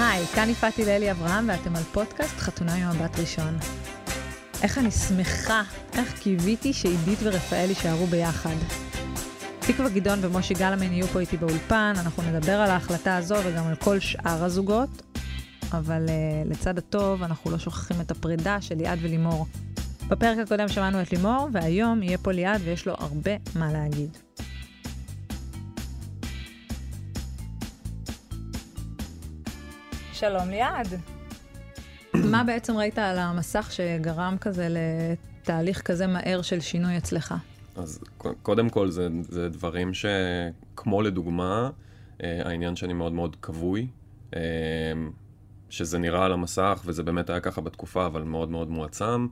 היי, כאן יפעת הללי אברהם ואתם על פודקאסט חתונה עם מבט ראשון. איך אני שמחה, איך קיוויתי שעידית ורפאל יישארו ביחד. תקווה גדעון ומושי גלמן יהיו פה איתי באולפן, אנחנו נדבר על ההחלטה הזו וגם על כל שאר הזוגות, אבל uh, לצד הטוב אנחנו לא שוכחים את הפרידה של ליעד ולימור. בפרק הקודם שמענו את לימור, והיום יהיה פה ליעד ויש לו הרבה מה להגיד. שלום ליעד. מה בעצם ראית על המסך שגרם כזה לתהליך כזה מהר של שינוי אצלך? אז קודם כל זה, זה דברים שכמו לדוגמה, אה, העניין שאני מאוד מאוד כבוי, אה, שזה נראה על המסך וזה באמת היה ככה בתקופה, אבל מאוד מאוד מועצם.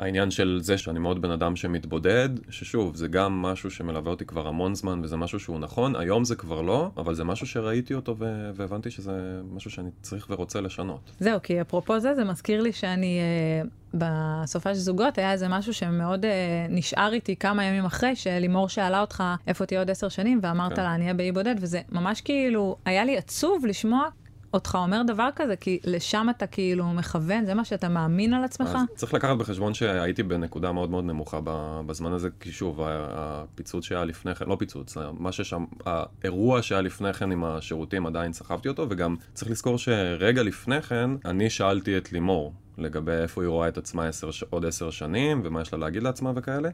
העניין של זה שאני מאוד בן אדם שמתבודד, ששוב, זה גם משהו שמלווה אותי כבר המון זמן וזה משהו שהוא נכון, היום זה כבר לא, אבל זה משהו שראיתי אותו ו- והבנתי שזה משהו שאני צריך ורוצה לשנות. זהו, כי אפרופו זה, זה מזכיר לי שאני אה, בסופה של זוגות, היה איזה משהו שמאוד אה, נשאר איתי כמה ימים אחרי, שלימור שאלה אותך איפה תהיה עוד עשר שנים, ואמרת כן. לה, אני אהיה באי בודד, וזה ממש כאילו, היה לי עצוב לשמוע אותך אומר דבר כזה, כי לשם אתה כאילו מכוון, זה מה שאתה מאמין על עצמך? אז צריך לקחת בחשבון שהייתי בנקודה מאוד מאוד נמוכה בזמן הזה, כי שוב, הפיצוץ שהיה לפני כן, לא פיצוץ, מה ששם, האירוע שהיה לפני כן עם השירותים, עדיין סחבתי אותו, וגם צריך לזכור שרגע לפני כן, אני שאלתי את לימור לגבי איפה היא רואה את עצמה עשר, עוד עשר שנים, ומה יש לה להגיד לעצמה וכאלה.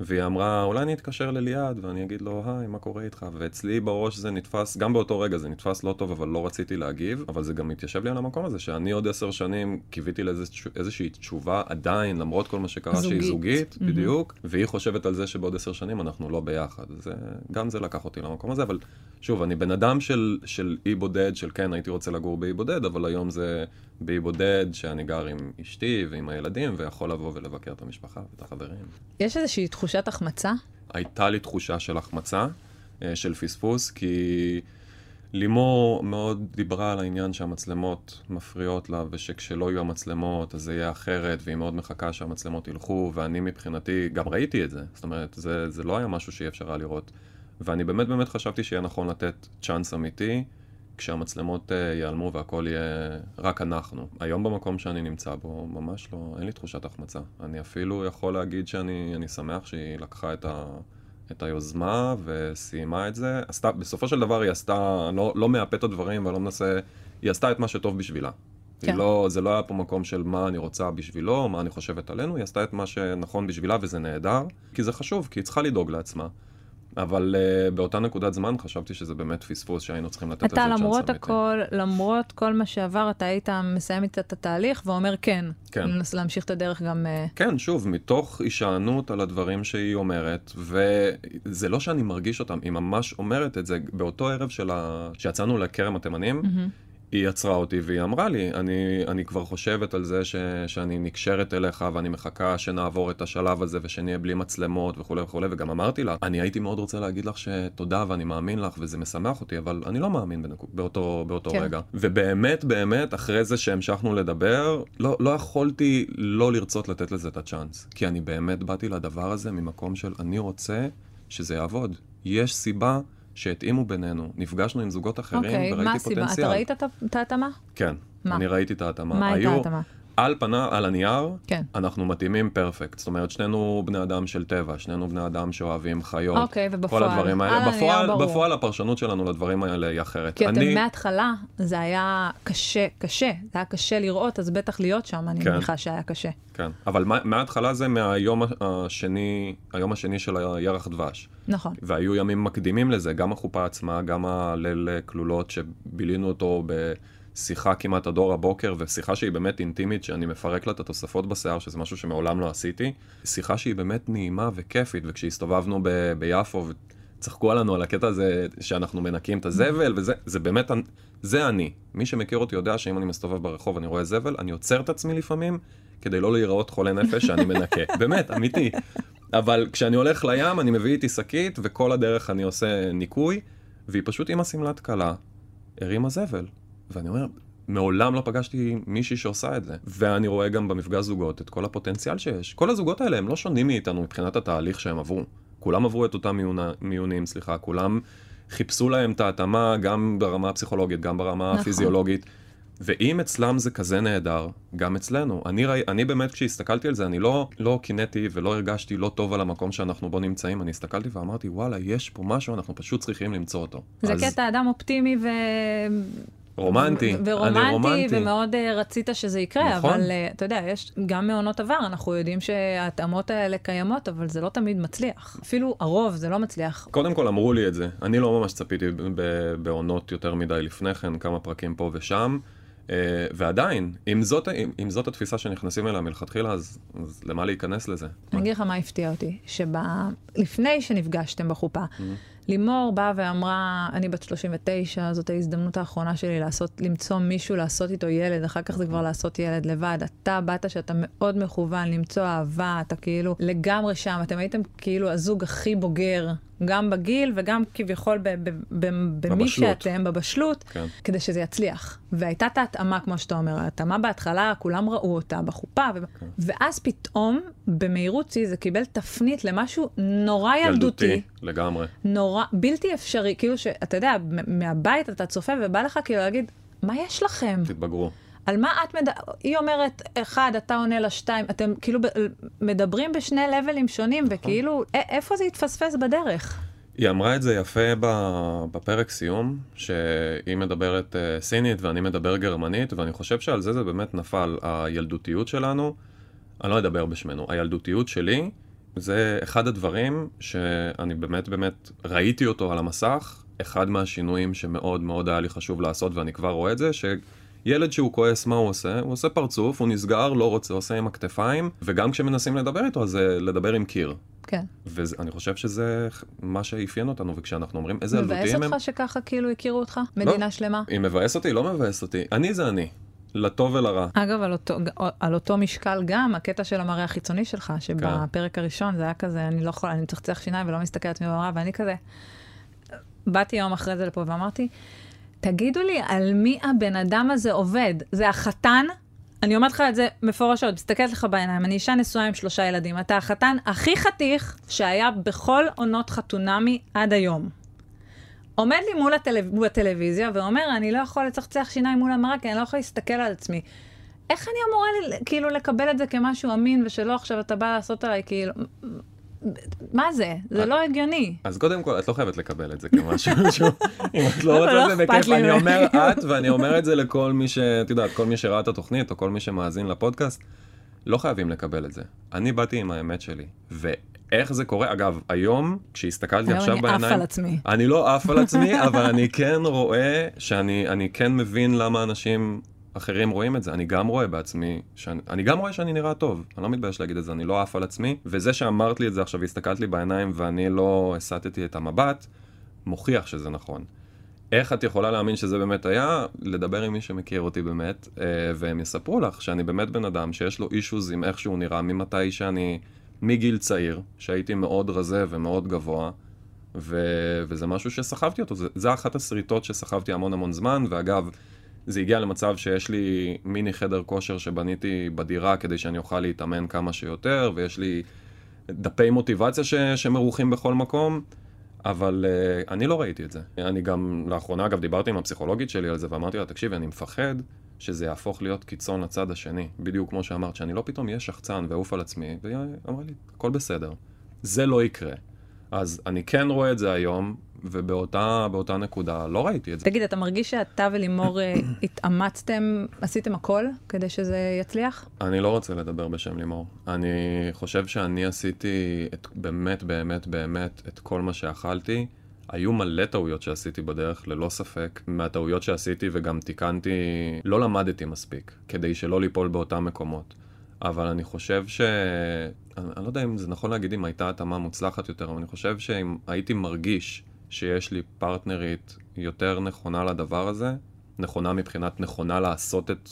והיא אמרה, אולי אני אתקשר לליעד ואני אגיד לו, היי, מה קורה איתך? ואצלי בראש זה נתפס, גם באותו רגע זה נתפס לא טוב, אבל לא רציתי להגיב, אבל זה גם מתיישב לי על המקום הזה, שאני עוד עשר שנים קיוויתי לאיזושהי תשובה עדיין, למרות כל מה שקרה זוגית. שהיא זוגית, mm-hmm. בדיוק, והיא חושבת על זה שבעוד עשר שנים אנחנו לא ביחד. זה, גם זה לקח אותי למקום הזה, אבל שוב, אני בן אדם של, של אי בודד, של כן, הייתי רוצה לגור באי בודד, אבל היום זה באי בודד, שאני גר עם אשתי ועם הילדים, ויכול לבוא ולבקר את המשפחה ואת החברים. יש איזושהי תחושת החמצה? הייתה לי תחושה של החמצה, אה, של פספוס, כי לימור מאוד דיברה על העניין שהמצלמות מפריעות לה, ושכשלא יהיו המצלמות אז זה יהיה אחרת, והיא מאוד מחכה שהמצלמות ילכו, ואני מבחינתי גם ראיתי את זה. זאת אומרת, זה, זה לא היה משהו שאי אפשר היה לראות. ואני באמת באמת חשבתי שיהיה נכון לתת צ'אנס אמיתי. כשהמצלמות uh, ייעלמו והכל יהיה רק אנחנו. היום במקום שאני נמצא בו, ממש לא, אין לי תחושת החמצה. אני אפילו יכול להגיד שאני שמח שהיא לקחה את, ה, את היוזמה וסיימה את זה. עשתה, בסופו של דבר היא עשתה, לא, לא מאפה את הדברים ולא מנסה, היא עשתה את מה שטוב בשבילה. כן. לא, זה לא היה פה מקום של מה אני רוצה בשבילו, מה אני חושבת עלינו, היא עשתה את מה שנכון בשבילה וזה נהדר, כי זה חשוב, כי היא צריכה לדאוג לעצמה. אבל uh, באותה נקודת זמן חשבתי שזה באמת פספוס שהיינו צריכים לתת לזה צ'אנס אמיתי. אתה למרות הכל, למרות כל מה שעבר, אתה היית מסיים את התהליך ואומר כן. כן. לנסות להמשיך את הדרך גם... Uh... כן, שוב, מתוך הישענות על הדברים שהיא אומרת, וזה לא שאני מרגיש אותם, היא ממש אומרת את זה באותו ערב שלה, שיצאנו לכרם התימנים. Mm-hmm. היא עצרה אותי והיא אמרה לי, אני, אני כבר חושבת על זה ש, שאני נקשרת אליך ואני מחכה שנעבור את השלב הזה ושנהיה בלי מצלמות וכולי וכולי, וגם אמרתי לה, אני הייתי מאוד רוצה להגיד לך שתודה ואני מאמין לך וזה משמח אותי, אבל אני לא מאמין בנק... באותו, באותו כן. רגע. ובאמת, באמת, אחרי זה שהמשכנו לדבר, לא, לא יכולתי לא לרצות לתת לזה את הצ'אנס. כי אני באמת באתי לדבר הזה ממקום של אני רוצה שזה יעבוד. יש סיבה שהתאימו בינינו. נפגשנו עם זוגות אחרים okay, אוקיי, וראיתי פוטנציאל. אוקיי, מה הסיבה? אתה ראית את ההתאמה? כן, מה? אני ראיתי את ההתאמה. מה הייתה ההתאמה? על פנה, על הנייר, כן. אנחנו מתאימים פרפקט. זאת אומרת, שנינו בני אדם של טבע, שנינו בני אדם שאוהבים חיות. אוקיי, ובפועל, כל הדברים האלה. על בפועל, הנייר ברור. בפועל הפרשנות שלנו לדברים האלה היא אחרת. כי אני... אתם מההתחלה, זה היה קשה, קשה. זה היה קשה לראות, אז בטח להיות שם, אני כן. מניחה שהיה קשה. כן, אבל מההתחלה זה מהיום השני, היום השני של הירח דבש. נכון. והיו ימים מקדימים לזה, גם החופה עצמה, גם הליל כלולות שבילינו אותו ב... שיחה כמעט עד אור הבוקר, ושיחה שהיא באמת אינטימית, שאני מפרק לה את התוספות בשיער, שזה משהו שמעולם לא עשיתי. שיחה שהיא באמת נעימה וכיפית, וכשהסתובבנו ב- ביפו וצחקו עלינו על הקטע הזה שאנחנו מנקים את הזבל, וזה זה באמת, זה אני. מי שמכיר אותי יודע שאם אני מסתובב ברחוב ואני רואה זבל, אני עוצר את עצמי לפעמים, כדי לא להיראות חולה נפש שאני מנקה. באמת, אמיתי. אבל כשאני הולך לים, אני מביא איתי שקית, וכל הדרך אני עושה ניקוי, והיא פשוט עם השמלת כלה, הרימה זבל. ואני אומר, מעולם לא פגשתי מישהי שעושה את זה. ואני רואה גם במפגש זוגות את כל הפוטנציאל שיש. כל הזוגות האלה הם לא שונים מאיתנו מבחינת התהליך שהם עברו. כולם עברו את אותם מיון, מיונים, סליחה, כולם חיפשו להם את ההתאמה גם ברמה הפסיכולוגית, גם ברמה נכון. הפיזיולוגית. ואם אצלם זה כזה נהדר, גם אצלנו. אני, ראי, אני באמת, כשהסתכלתי על זה, אני לא, לא קינאתי ולא הרגשתי לא טוב על המקום שאנחנו בו נמצאים, אני הסתכלתי ואמרתי, וואלה, יש פה משהו, אנחנו פשוט צריכים למצוא אותו. זה אז קטע אדם אופטימי רומנטי, אני ורומנטי, רומנטי. ומאוד אה, רצית שזה יקרה, נכון. אבל אה, אתה יודע, יש גם מעונות עבר, אנחנו יודעים שההתאמות האלה קיימות, אבל זה לא תמיד מצליח. אפילו הרוב זה לא מצליח. קודם כל אמרו לי את זה, אני לא ממש צפיתי בעונות יותר מדי לפני כן, כמה פרקים פה ושם, אה, ועדיין, אם זאת, אם, אם זאת התפיסה שנכנסים אליה מלכתחילה, אז, אז למה להיכנס לזה? אני אגיד לך מה הפתיע אותי, שלפני שנפגשתם בחופה, Mm-hmm. לימור באה ואמרה, אני בת 39, זאת ההזדמנות האחרונה שלי לעשות, למצוא מישהו לעשות איתו ילד, אחר כך זה כבר לעשות ילד לבד. אתה באת שאתה מאוד מכוון למצוא אהבה, אתה כאילו לגמרי שם, אתם הייתם כאילו הזוג הכי בוגר, גם בגיל וגם כביכול במי. שאתם, בבשלות, כן. כדי שזה יצליח. והייתה את ההתאמה, כמו שאתה אומר, ההתאמה בהתחלה, כולם ראו אותה בחופה, ו... כן. ואז פתאום, במהירות שיא, זה קיבל תפנית למשהו נורא ילדותי. ילדותי, לגמרי. נורא, בלתי אפשרי, כאילו שאתה יודע, מהבית אתה צופה ובא לך כאילו להגיד, מה יש לכם? תתבגרו. על מה את מדברת? היא אומרת אחד, אתה עונה לה שתיים, אתם כאילו מדברים בשני לבלים שונים, וכאילו, א- איפה זה התפספס בדרך? היא אמרה את זה יפה בפרק סיום, שהיא מדברת uh, סינית ואני מדבר גרמנית, ואני חושב שעל זה זה באמת נפל. הילדותיות שלנו, אני לא אדבר בשמנו, הילדותיות שלי, זה אחד הדברים שאני באמת באמת ראיתי אותו על המסך, אחד מהשינויים שמאוד מאוד היה לי חשוב לעשות, ואני כבר רואה את זה, שילד שהוא כועס, מה הוא עושה? הוא עושה פרצוף, הוא נסגר, לא רוצה, עושה עם הכתפיים, וגם כשמנסים לדבר איתו, אז זה לדבר עם קיר. כן. ואני חושב שזה מה שאפיין אותנו, וכשאנחנו אומרים איזה מבאס ילדותיים הם... אותך שככה כאילו הכירו אותך? מדינה שלמה? אם מבאס אותי, לא מבאס אותי. אני זה אני, לטוב ולרע. אגב, על אותו, על אותו משקל גם, הקטע של המראה החיצוני שלך, שבפרק הראשון זה היה כזה, אני לא יכולה, אני מצחצח שיניים ולא מסתכלת במראה, ואני כזה, באתי יום אחרי זה לפה ואמרתי, תגידו לי, על מי הבן אדם הזה עובד? זה החתן? אני אומרת לך את זה מפורשות, מסתכלת לך בעיניים, אני אישה נשואה עם שלושה ילדים, אתה החתן הכי חתיך שהיה בכל עונות חתונמי עד היום. עומד לי מול הטלו... מול הטלוויזיה ואומר, אני לא יכול לצחצח שיניים מול המראה, כי אני לא יכול להסתכל על עצמי. איך אני אמורה ל- כאילו לקבל את זה כמשהו אמין, ושלא עכשיו אתה בא לעשות עליי כאילו... מה זה? זה לא הגיוני. אז קודם כל, את לא חייבת לקבל את זה כמשהו, אם את לא לא רוצה את זה בכיף, לי אני. אומר את, ואני אומר את זה לכל מי ש... את יודעת, כל מי שראה את התוכנית, או כל מי שמאזין לפודקאסט, לא חייבים לקבל את זה. אני באתי עם האמת שלי, ואיך זה קורה, אגב, היום, כשהסתכלתי היום עכשיו אני עף בעיניים... על עצמי. אני לא עף על עצמי, אבל אני כן רואה שאני אני כן מבין למה אנשים אחרים רואים את זה. אני גם רואה בעצמי, שאני, אני גם רואה שאני נראה טוב. אני לא מתבייש להגיד את זה, אני לא עף על עצמי. וזה שאמרת לי את זה עכשיו והסתכלת לי בעיניים ואני לא הסטתי את המבט, מוכיח שזה נכון. איך את יכולה להאמין שזה באמת היה? לדבר עם מי שמכיר אותי באמת, אה, והם יספרו לך שאני באמת בן אדם שיש לו אישוז עם איך שהוא נראה, ממתי שאני, מגיל צעיר, שהייתי מאוד רזה ומאוד גבוה, ו... וזה משהו שסחבתי אותו, זה, זה אחת השריטות שסחבתי המון המון זמן, ואגב, זה הגיע למצב שיש לי מיני חדר כושר שבניתי בדירה כדי שאני אוכל להתאמן כמה שיותר, ויש לי דפי מוטיבציה ש... שמרוחים בכל מקום, אבל uh, אני לא ראיתי את זה. אני גם, לאחרונה אגב, דיברתי עם הפסיכולוגית שלי על זה, ואמרתי לה, תקשיבי, אני מפחד שזה יהפוך להיות קיצון לצד השני, בדיוק כמו שאמרת, שאני לא פתאום אהיה שחצן ואעוף על עצמי, והיא אמרה לי, הכל בסדר. זה לא יקרה. אז אני כן רואה את זה היום, ובאותה באותה נקודה לא ראיתי את זה. תגיד, אתה מרגיש שאתה ולימור אה, התאמצתם, עשיתם הכל כדי שזה יצליח? אני לא רוצה לדבר בשם לימור. אני חושב שאני עשיתי את, באמת, באמת, באמת את כל מה שאכלתי. היו מלא טעויות שעשיתי בדרך, ללא ספק. מהטעויות שעשיתי וגם תיקנתי, לא למדתי מספיק, כדי שלא ליפול באותם מקומות. אבל אני חושב ש... אני, אני לא יודע אם זה נכון להגיד אם הייתה התאמה מוצלחת יותר, אבל אני חושב שאם הייתי מרגיש שיש לי פרטנרית יותר נכונה לדבר הזה, נכונה מבחינת נכונה לעשות את,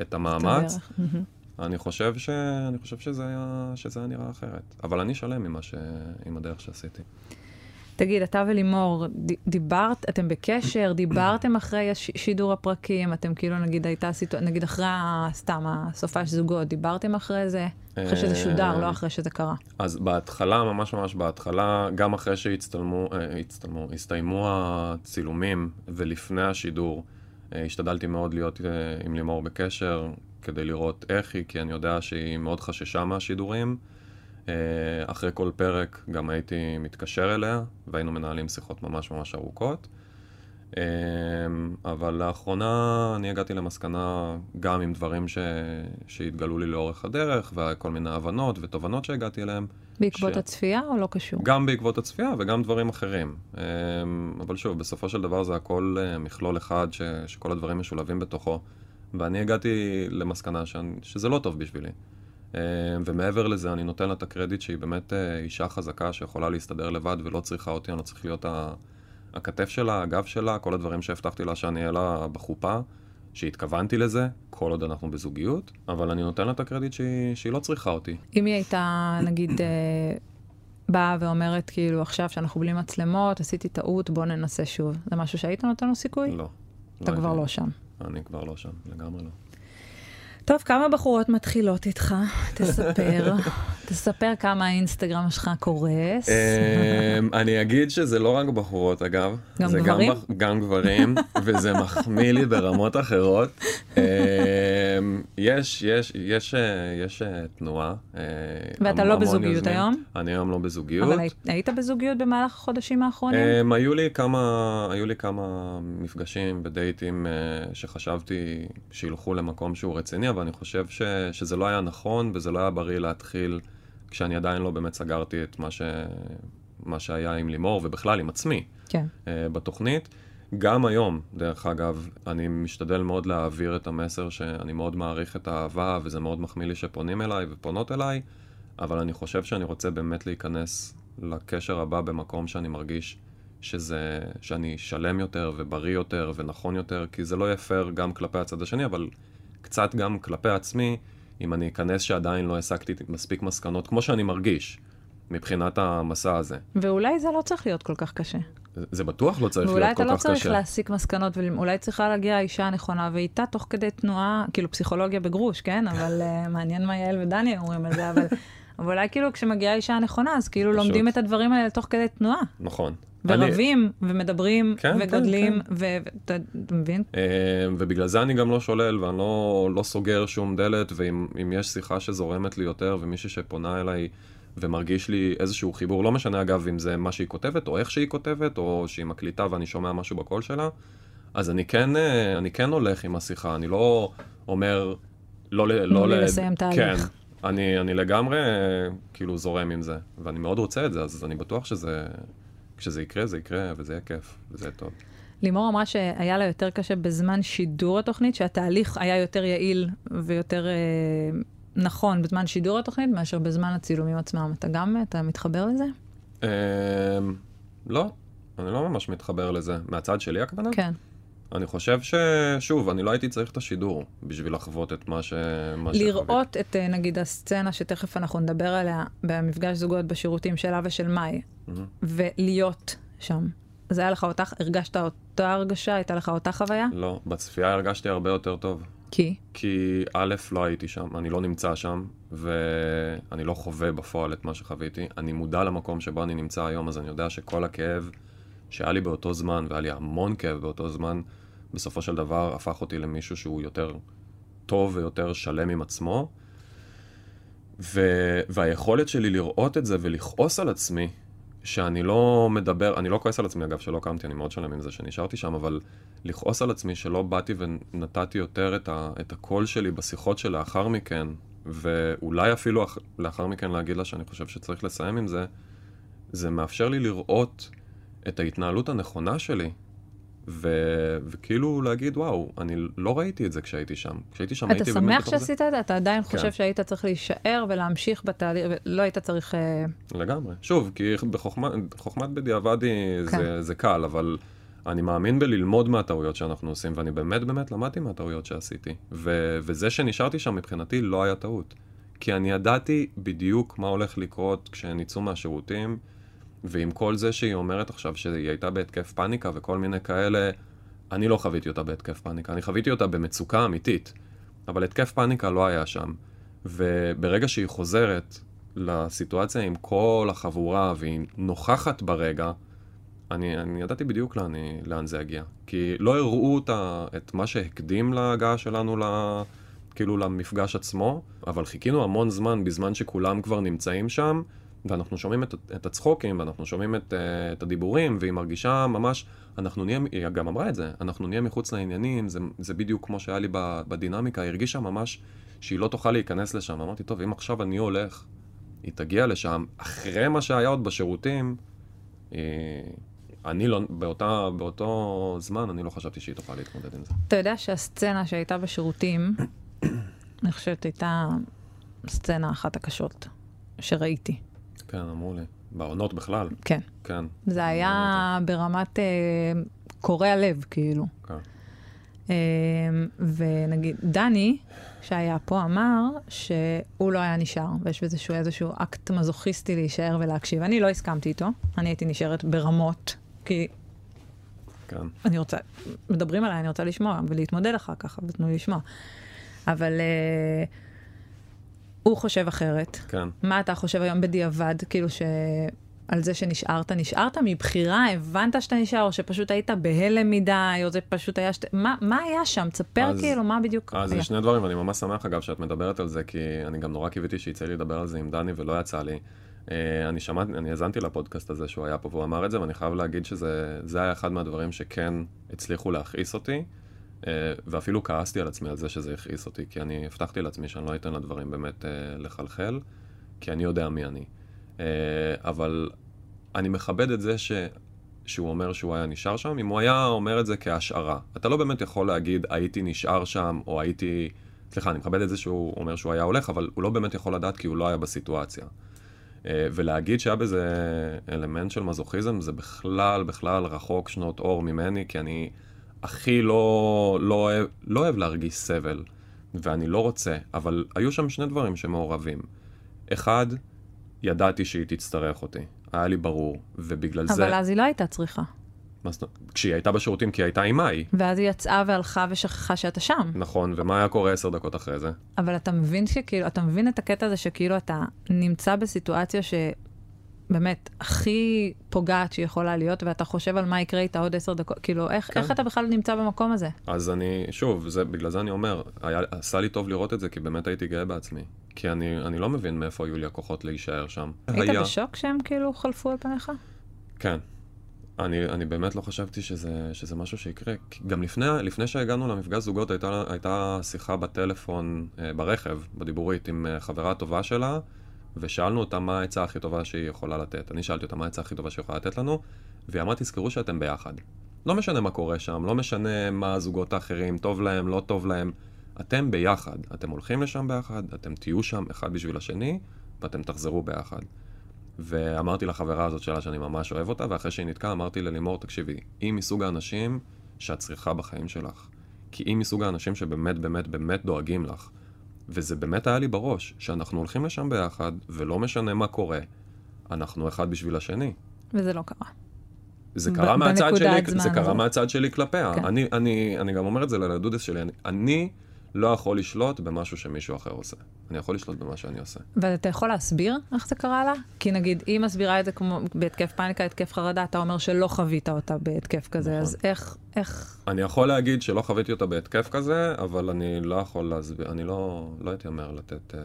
את המאמץ. אני חושב, ש... אני חושב שזה, היה... שזה היה נראה אחרת. אבל אני שלם עם, ש... עם הדרך שעשיתי. תגיד, אתה ולימור, דיברת, אתם בקשר, דיברתם אחרי הש- שידור הפרקים, אתם כאילו, נגיד, הייתה סיטואציה, נגיד אחרי, סתם, הסופש זוגות, דיברתם אחרי זה? אחרי שזה שודר, לא אחרי שזה קרה. אז בהתחלה, ממש ממש בהתחלה, גם אחרי שהצטלמו, אה, הצטלמו, הסתיימו הצילומים ולפני השידור, אה, השתדלתי מאוד להיות אה, עם לימור בקשר, כדי לראות איך היא, כי אני יודע שהיא מאוד חששה מהשידורים. אה, אחרי כל פרק גם הייתי מתקשר אליה, והיינו מנהלים שיחות ממש ממש ארוכות. אה, אבל לאחרונה אני הגעתי למסקנה, גם עם דברים ש... שהתגלו לי לאורך הדרך, וכל מיני הבנות ותובנות שהגעתי אליהן. בעקבות ש- הצפייה או לא קשור? גם בעקבות הצפייה וגם דברים אחרים. אה, אבל שוב, בסופו של דבר זה הכל מכלול אחד ש... שכל הדברים משולבים בתוכו. ואני הגעתי למסקנה שאני... שזה לא טוב בשבילי. אה, ומעבר לזה, אני נותן לה את הקרדיט שהיא באמת אה, אישה חזקה שיכולה להסתדר לבד ולא צריכה אותי, אני לא צריך להיות. הכתף שלה, הגב שלה, כל הדברים שהבטחתי לה שאני אהיה לה בחופה, שהתכוונתי לזה, כל עוד אנחנו בזוגיות, אבל אני נותן לה את הקרדיט שהיא, שהיא לא צריכה אותי. אם היא הייתה, נגיד, אה, באה ואומרת, כאילו, עכשיו שאנחנו בלי מצלמות, עשיתי טעות, בוא ננסה שוב. זה משהו שהיית נותן לו סיכוי? לא. אתה כבר הייתי- לא שם. אני כבר לא שם, לגמרי לא. טוב, כמה בחורות מתחילות איתך? תספר. תספר כמה האינסטגרם שלך קורס. אמ, אני אגיד שזה לא רק בחורות אגב. גם גברים? גם גברים, וזה מחמיא לי ברמות אחרות. אמ, יש, יש, יש, אה, יש אה, תנועה. אה, ואתה לא בזוגיות. היום? אני היום לא בזוגיות. אבל היית- בזוגיות במהלך החודשים האחרונים? Um, היו לי כמה, היו לי כמה מפגשים ודייטים שחשבתי שילכו למקום שהוא רציני, אבל אני חושב שזה לא היה נכון וזה לא היה בריא להתחיל כשאני עדיין לא באמת סגרתי את מה, ש, מה שהיה עם לימור ובכלל עם עצמי כן. uh, בתוכנית. גם היום, דרך אגב, אני משתדל מאוד להעביר את המסר שאני מאוד מעריך את האהבה וזה מאוד מחמיא לי שפונים אליי ופונות אליי, אבל אני חושב שאני רוצה באמת להיכנס לקשר הבא במקום שאני מרגיש שזה, שאני שלם יותר ובריא יותר ונכון יותר, כי זה לא יהיה פייר גם כלפי הצד השני, אבל קצת גם כלפי עצמי, אם אני אכנס שעדיין לא הסקתי מספיק מסקנות, כמו שאני מרגיש, מבחינת המסע הזה. ואולי זה לא צריך להיות כל כך קשה. זה- זה בטוח לא צריך ואולי להיות אתה כל לא כך צריך קשה. להסיק מסקנות, ואולי צריכה להגיע האישה הנכונה, ואיתה תוך כדי תנועה, כאילו פסיכולוגיה בגרוש, כן? אבל אה, מעניין מה יעל ודני אומרים על זה, אבל... אבל אולי כאילו כשמגיעה האישה הנכונה, אז כאילו פשוט. לומדים את הדברים האלה תוך כדי תנועה. נכון. אני- ורבים, ומדברים, כן, וגדלים, כן, ואתה אתה מבין? אה, ובגלל זה אני גם לא שולל ואני לא, לא סוגר שום דלת, ואם אם יש שיחה שזורמת לי יותר ומישהי שפונה אליי ומרגיש לי איזשהו חיבור, לא משנה אגב אם זה מה שהיא כותבת או איך שהיא כותבת, או שהיא מקליטה ואני שומע משהו בקול שלה, אז אני כן, אה, אני כן הולך עם השיחה, אני לא אומר לא ל... לא ל- לסיים תהליך. כן, אני, אני לגמרי אה, כאילו זורם עם זה, ואני מאוד רוצה את זה, אז אני בטוח שזה... כשזה יקרה, זה יקרה, וזה יהיה כיף, וזה יהיה טוב. לימור אמרה שהיה לה יותר קשה בזמן שידור התוכנית, שהתהליך היה יותר יעיל ויותר אה, נכון בזמן שידור התוכנית מאשר בזמן הצילומים עצמם. אתה גם, אתה מתחבר לזה? אמ, לא, אני לא ממש מתחבר לזה. מהצד שלי הכוונה? כן. אני חושב ששוב, אני לא הייתי צריך את השידור בשביל לחוות את מה ש... מה. לראות את, אה, נגיד, הסצנה שתכף אנחנו נדבר עליה במפגש זוגות בשירותים שלה ושל מאי, מהמם. ולהיות שם. זה היה לך אותה, הרגשת אותה הרגשה? הייתה לך אותה חוויה? לא, בצפייה הרגשתי הרבה יותר טוב. כי? כי א', לא הייתי שם, אני לא נמצא שם, ואני לא חווה בפועל את מה שחוויתי. אני מודע למקום שבו אני נמצא היום, אז אני יודע שכל הכאב שהיה לי באותו זמן, והיה לי המון כאב באותו זמן, בסופו של דבר הפך אותי למישהו שהוא יותר טוב ויותר שלם עם עצמו. ו... והיכולת שלי לראות את זה ולכעוס על עצמי, שאני לא מדבר, אני לא כועס על עצמי אגב שלא קמתי, אני מאוד שלם עם זה שנשארתי שם, אבל לכעוס על עצמי שלא באתי ונתתי יותר את, ה... את הקול שלי בשיחות שלאחר מכן, ואולי אפילו אח... לאחר מכן להגיד לה שאני חושב שצריך לסיים עם זה, זה מאפשר לי לראות את ההתנהלות הנכונה שלי, ו... וכאילו להגיד, וואו, אני לא ראיתי את זה כשהייתי שם. כשהייתי שם אתה הייתי באמת שמח בתוך זה. שעשית את זה? אתה עדיין כן. חושב שהיית צריך להישאר ולהמשיך בתהליך, ולא היית צריך... אה, לגמרי. שוב, כי בחוכמה, חוכמת בדיעבד היא- כן. זה, זה קל, אבל אני מאמין בללמוד מהטעויות שאנחנו עושים, ואני באמת באמת למדתי מהטעויות שעשיתי. ו, וזה שנשארתי שם מבחינתי לא היה טעות. כי אני ידעתי בדיוק מה הולך לקרות כשהן יצאו מהשירותים, ועם כל זה שהיא אומרת עכשיו שהיא הייתה בהתקף פאניקה וכל מיני כאלה, אני לא חוויתי אותה בהתקף פאניקה, אני חוויתי אותה במצוקה אמיתית. אבל התקף פאניקה לא היה שם. וברגע שהיא חוזרת לסיטואציה עם כל החבורה והיא נוכחת ברגע, אני, אני ידעתי בדיוק לאן, לאן זה יגיע. כי לא הראו את, ה, את מה שהקדים להגעה שלנו ל, כאילו למפגש עצמו, אבל חיכינו המון זמן בזמן שכולם כבר נמצאים שם, ואנחנו שומעים את, את הצחוקים, ואנחנו שומעים את, אה, את הדיבורים, והיא מרגישה ממש, אנחנו נהיה, היא גם אמרה את זה, אנחנו נהיה מחוץ לעניינים, זה, זה בדיוק כמו שהיה לי בדינמיקה, היא הרגישה ממש שהיא לא תוכל להיכנס לשם. אמרתי, טוב, אם עכשיו אני הולך, היא תגיע לשם, אחרי מה שהיה עוד בשירותים, אה, אני לא, באותה, באותו זמן, אני לא חשבתי שהיא תוכל להתמודד עם זה. אתה יודע שהסצנה שהייתה בשירותים, אני חושבת הייתה סצנה אחת הקשות שראיתי. כן, אמרו לי. בעונות בכלל. כן. כן. זה היה ברמת אה, קורע לב, כאילו. כן. אה, ונגיד, דני, שהיה פה, אמר שהוא לא היה נשאר, ויש שהוא איזשהו אקט מזוכיסטי להישאר ולהקשיב. אני לא הסכמתי איתו, אני הייתי נשארת ברמות, כי כן. אני רוצה, מדברים עליי, אני רוצה לשמוע, ולהתמודד אחר כך, ותנו לי לשמוע. אבל אה, הוא חושב אחרת. כן. מה אתה חושב היום בדיעבד, כאילו ש... על זה שנשארת? נשארת מבחירה? הבנת שאתה נשאר, או שפשוט היית בהלם מדי, או זה פשוט היה... שת... מה, מה היה שם? תספר אז- כאילו, מה בדיוק אז היה. זה שני דברים, ואני ממש שמח אגב שאת מדברת על זה, כי אני גם נורא קיוויתי שיצא לי לדבר על זה עם דני ולא יצא לי. אה, אני שמעתי, אני האזנתי לפודקאסט הזה שהוא היה פה והוא אמר את זה, ואני חייב להגיד שזה זה היה אחד מהדברים שכן הצליחו להכעיס אותי, ואפילו כעסתי על עצמי על זה שזה הכעיס אותי, כי אני הבטחתי לעצמי שאני לא אתן לדברים באמת אה, לחלחל, כי אני יודע מי אני. אה, אבל אני מכבד את זה ש... שהוא אומר שהוא היה נשאר שם, אם הוא היה אומר את זה כהשערה. אתה לא באמת יכול להגיד, הייתי נשאר שם, או הייתי... סליחה, אני מכבד את זה שהוא אומר שהוא היה הולך, אבל הוא לא באמת יכול לדעת כי הוא לא היה בסיטואציה. אה, ולהגיד שהיה בזה אלמנט של מזוכיזם, זה בכלל, בכלל רחוק שנות אור ממני, כי אני הכי לא, לא, אוהב, לא אוהב להרגיש סבל, ואני לא רוצה, אבל היו שם שני דברים שמעורבים. אחד, ידעתי שהיא תצטרך אותי. היה לי ברור, ובגלל זה... אבל אז היא לא הייתה צריכה. אומרת? כשהיא הייתה בשירותים, כי היא הייתה עם מאי. ואז היא יצאה והלכה ושכחה שאתה שם. נכון, ומה היה קורה עשר דקות אחרי זה? אבל אתה מבין שכאילו, אתה מבין את הקטע הזה שכאילו אתה נמצא בסיטואציה שבאמת הכי פוגעת שיכולה להיות, ואתה חושב על מה יקרה איתה עוד עשר דקות, כאילו, איך, כן. איך אתה בכלל נמצא במקום הזה? אז אני, שוב, זה, בגלל זה אני אומר, היה, עשה לי טוב לראות את זה, כי באמת הייתי גאה בעצמי. כי אני, אני לא מבין מאיפה היו לי הכוחות להישאר שם. היית היה, בשוק שהם כאילו חלפו על פניך? כן. אני, אני באמת לא חשבתי שזה, שזה משהו שיקרה. גם לפני, לפני שהגענו למפגש זוגות, הייתה, הייתה שיחה בטלפון, אה, ברכב, בדיבורית, עם אה, חברה טובה שלה, ושאלנו אותה מה העצה הכי טובה שהיא יכולה לתת. אני שאלתי אותה מה העצה הכי טובה שהיא יכולה לתת לנו, והיא אמרה, תזכרו שאתם ביחד. לא משנה מה קורה שם, לא משנה מה הזוגות האחרים, טוב להם, לא טוב להם. אתם ביחד. אתם הולכים לשם ביחד, אתם תהיו שם אחד בשביל השני, ואתם תחזרו ביחד. ואמרתי לחברה הזאת שלה שאני ממש אוהב אותה, ואחרי שהיא נתקעה אמרתי ללימור, תקשיבי, היא מסוג האנשים שאת צריכה בחיים שלך. כי היא מסוג האנשים שבאמת באמת באמת דואגים לך. וזה באמת היה לי בראש, שאנחנו הולכים לשם ביחד, ולא משנה מה קורה, אנחנו אחד בשביל השני. וזה לא קרה. זה קרה מהצד שלי, זה קרה הזאת. מהצד שלי כלפיה. כן. אני, אני, אני גם אומר את זה לדודס שלי, אני, אני לא יכול לשלוט במשהו שמישהו אחר עושה. אני יכול לשלוט במה שאני עושה. ואתה יכול להסביר איך זה קרה לה? כי נגיד, היא מסבירה את זה כמו בהתקף פאניקה, התקף חרדה, אתה אומר שלא חווית אותה בהתקף כזה, נכון. אז איך, איך... אני יכול להגיד שלא חוויתי אותה בהתקף כזה, אבל אני לא יכול להסביר, אני לא, לא הייתי אומר לתת אה,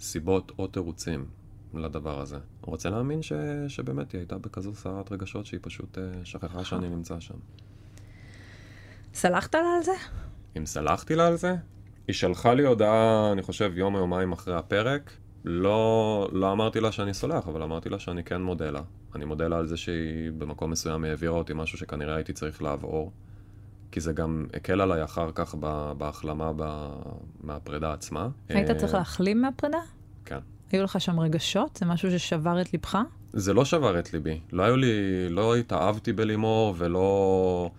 סיבות או תירוצים לדבר הזה. רוצה להאמין ש, שבאמת היא הייתה בכזו סערת רגשות שהיא פשוט אה, שכחה שאני נמצא שם. סלחת לה על זה? אם סלחתי לה על זה, היא שלחה לי הודעה, אני חושב, יום או יומיים אחרי הפרק. לא, לא אמרתי לה שאני סולח, אבל אמרתי לה שאני כן מודה לה. אני מודה לה על זה שהיא במקום מסוים העבירה אותי משהו שכנראה הייתי צריך לעבור. כי זה גם הקל עליי אחר כך בהחלמה ב- מהפרידה עצמה. היית אה, צריך להחלים מהפרידה? כן. היו לך שם רגשות? זה משהו ששבר את ליבך? זה לא שבר את ליבי. לא היו לי, לא התאהבתי בלימור ולא,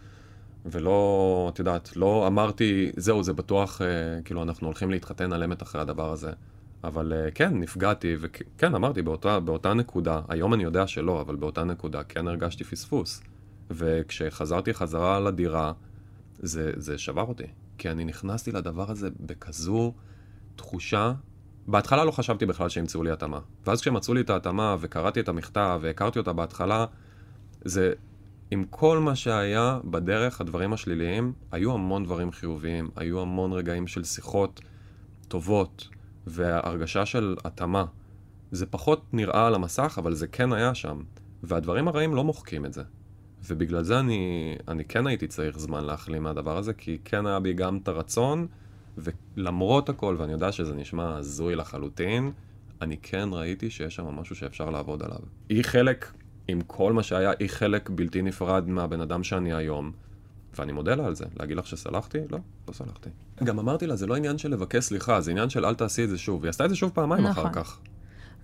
ולא, את יודעת, לא אמרתי, זהו, זה בטוח, אה, כאילו, אנחנו הולכים להתחתן על אמת אחרי הדבר הזה. אבל אה, כן, נפגעתי, וכן, אמרתי, באותה, באותה נקודה, היום אני יודע שלא, אבל באותה נקודה כן הרגשתי פספוס. וכשחזרתי חזרה לדירה, זה, זה שבר אותי. כי אני נכנסתי לדבר הזה בכזו תחושה בהתחלה לא חשבתי בכלל שימצאו לי התאמה. ואז כשמצאו לי את ההתאמה וקראתי את המכתב והכרתי אותה בהתחלה, זה עם כל מה שהיה בדרך, הדברים השליליים, היו המון דברים חיוביים, היו המון רגעים של שיחות טובות והרגשה של התאמה. זה פחות נראה על המסך, אבל זה כן היה שם. והדברים הרעים לא מוחקים את זה. ובגלל זה אני, אני כן הייתי צריך זמן להחלים מהדבר הזה, כי כן היה בי גם את הרצון, ולמרות הכל, ואני יודע שזה נשמע הזוי לחלוטין, אני כן ראיתי שיש שם משהו שאפשר לעבוד עליו. היא חלק, עם כל מה שהיה, היא חלק בלתי נפרד מהבן אדם שאני היום. ואני מודה לה על זה. להגיד לך שסלחתי? לא, לא סלחתי. גם אמרתי לה, זה לא עניין של לבקש סליחה, זה עניין של אל תעשי את זה שוב. היא עשתה את זה שוב פעמיים נכון. אחר כך.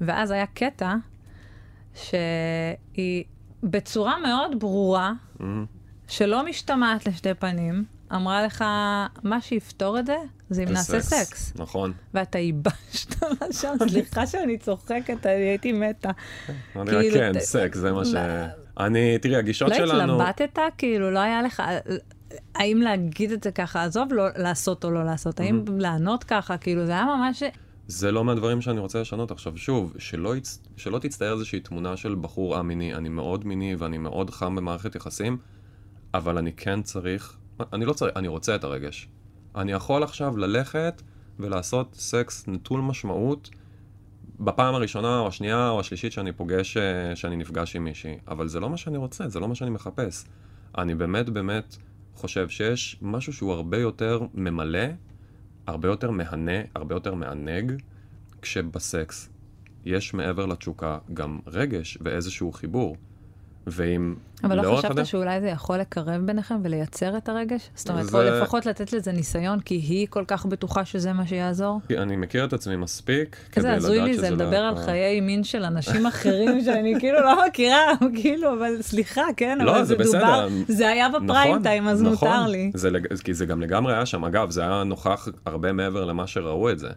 ואז היה קטע שהיא בצורה מאוד ברורה, מהמם. שלא משתמעת לשתי פנים, אמרה לך, מה שיפתור את זה, זה אם נעשה סקס. נכון. ואתה ייבשת לה שם, סליחה שאני צוחקת, אני הייתי מתה. אמרתי לה, כאילו, כן, סקס, זה מה ש... לא. אני, תראי, הגישות לא שלנו... התלבטת? כאילו, לא היה לך... האם להגיד את זה ככה, עזוב לא לעשות או לא לעשות, האם לענות ככה, כאילו, זה היה ממש... זה לא מהדברים שאני רוצה לשנות. עכשיו, שוב, שלא, יצ... שלא תצטייר איזושהי תמונה של בחור א-מיני. אני מאוד מיני ואני מאוד חם במערכת יחסים, אבל אני כן צריך... אני לא צריך, אני רוצה את הרגש. אני יכול עכשיו ללכת ולעשות סקס נטול משמעות בפעם הראשונה או השנייה או השלישית שאני פוגש, אה, שאני נפגש עם מישהי. אבל זה לא מה שאני רוצה, זה לא מה שאני מחפש. אני באמת באמת חושב שיש משהו שהוא הרבה יותר ממלא, הרבה יותר מהנה, הרבה יותר מענג, כשבסקס יש מעבר לתשוקה גם רגש ואיזשהו חיבור. ואם אבל לא חשבת הדרך- שאולי זה יכול לקרב ביניכם ולייצר את הרגש? זאת אומרת, זה- או לפחות לתת לזה ניסיון, כי היא כל כך בטוחה שזה מה שיעזור? אני מכיר את עצמי מספיק כדי איזה לדעת שזה הזוי לי זה לא- לדבר על אה, חיי מין של אנשים אחרים שאני כאילו לא מכירה, כאילו, אבל סליחה, כן, לא, אבל זה זה דובר, בסדר. זה היה בפריים נכון, טיים, אז נכון. מותר לי. זה, לג- כי זה גם לגמרי היה שם. אגב, זה היה נוכח הרבה מעבר למה שראו את זה.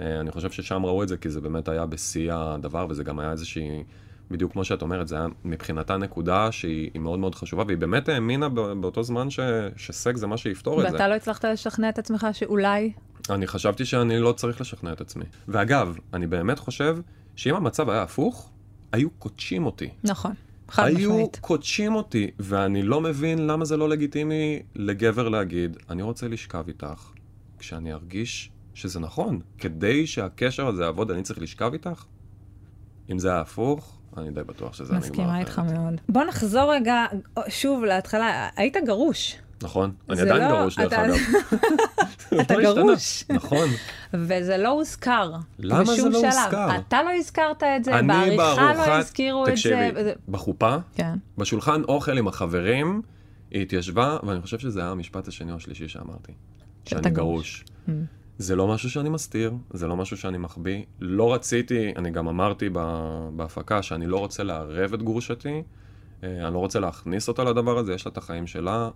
אה, אני חושב ששם ראו את זה כי זה באמת היה בשיא הדבר, וזה גם היה איזושהי, בדיוק כמו שאת אומרת, זה היה מבחינתה נקודה שהיא היא מאוד מאוד חשובה, והיא באמת האמינה באותו זמן ש, שסקס זה מה שיפתור את זה. ואתה לא הצלחת לשכנע את עצמך שאולי... אני חשבתי שאני לא צריך לשכנע את עצמי. ואגב, אני באמת חושב שאם המצב היה הפוך, היו קודשים אותי. נכון, חד היו משמעית. קודשים אותי, ואני לא מבין למה זה לא לגיטימי לגבר להגיד, אני רוצה לשכב איתך, כשאני ארגיש שזה נכון. כדי שהקשר הזה יעבוד, אני צריך לשכב איתך? אם זה היה הפוך, אני די בטוח שזה נגמר מסכימה. איתך מאוד. בוא נחזור רגע שוב להתחלה. היית גרוש, נכון, אני עדיין לא- גרוש דרך אתה- אגב. אתה לא. גרוש. נכון. וזה לא הוזכר. למה זה לא שלב. הוזכר? אתה לא הזכרת את זה, בעריכה לא הזכירו את זה. תקשיבי, בחופה, כן. בשולחן אוכל עם החברים, היא התיישבה, ואני חושב שזה היה המשפט השני או השלישי שאמרתי. שאני גרוש. גרוש. זה לא משהו שאני מסתיר, זה לא משהו שאני מחביא. לא רציתי, אני גם אמרתי בהפקה שאני לא רוצה לערב את גרושתי, אה, אני לא רוצה להכניס אותה לדבר הזה, יש לה את החיים שלה.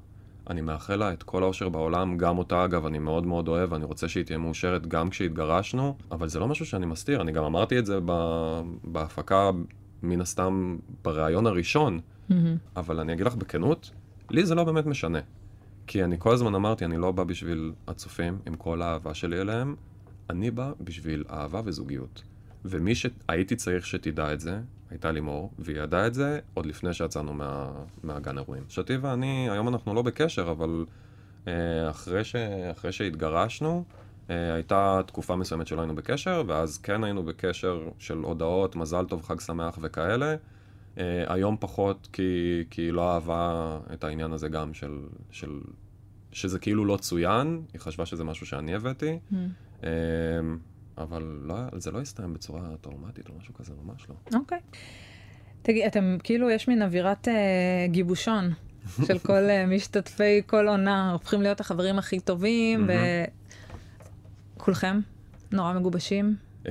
אני מאחל לה את כל האושר בעולם, גם אותה אגב, אני מאוד מאוד אוהב, אני רוצה שהיא תהיה מאושרת גם כשהתגרשנו, אבל זה לא משהו שאני מסתיר, אני גם אמרתי את זה בהפקה, מן הסתם, בריאיון הראשון, מהמם. אבל אני אגיד לך בכנות, לי זה לא באמת משנה. כי אני כל הזמן אמרתי, אני לא בא בשביל הצופים, עם כל האהבה שלי אליהם, אני בא בשביל אהבה וזוגיות. ומי שהייתי צריך שתדע את זה, הייתה לימור, והיא ידעה את זה עוד לפני שיצאנו מה, מהגן אירועים. שתי ואני, היום אנחנו לא בקשר, אבל אה, אחרי, ש, אחרי שהתגרשנו, אה, הייתה תקופה מסוימת שלא היינו בקשר, ואז כן היינו בקשר של הודעות, מזל טוב, חג שמח וכאלה. Uh, היום פחות, כי, כי היא לא אהבה את העניין הזה גם של, של... שזה כאילו לא צוין, היא חשבה שזה משהו שאני הבאתי, uh, אבל לא, זה לא הסתיים בצורה טראומטית או משהו כזה, ממש לא. אוקיי. תגיד, אתם, כאילו, יש מין אווירת אה, גיבושון של כל אה, משתתפי כל עונה, הופכים להיות החברים הכי טובים, וכולכם נורא מגובשים. Uh,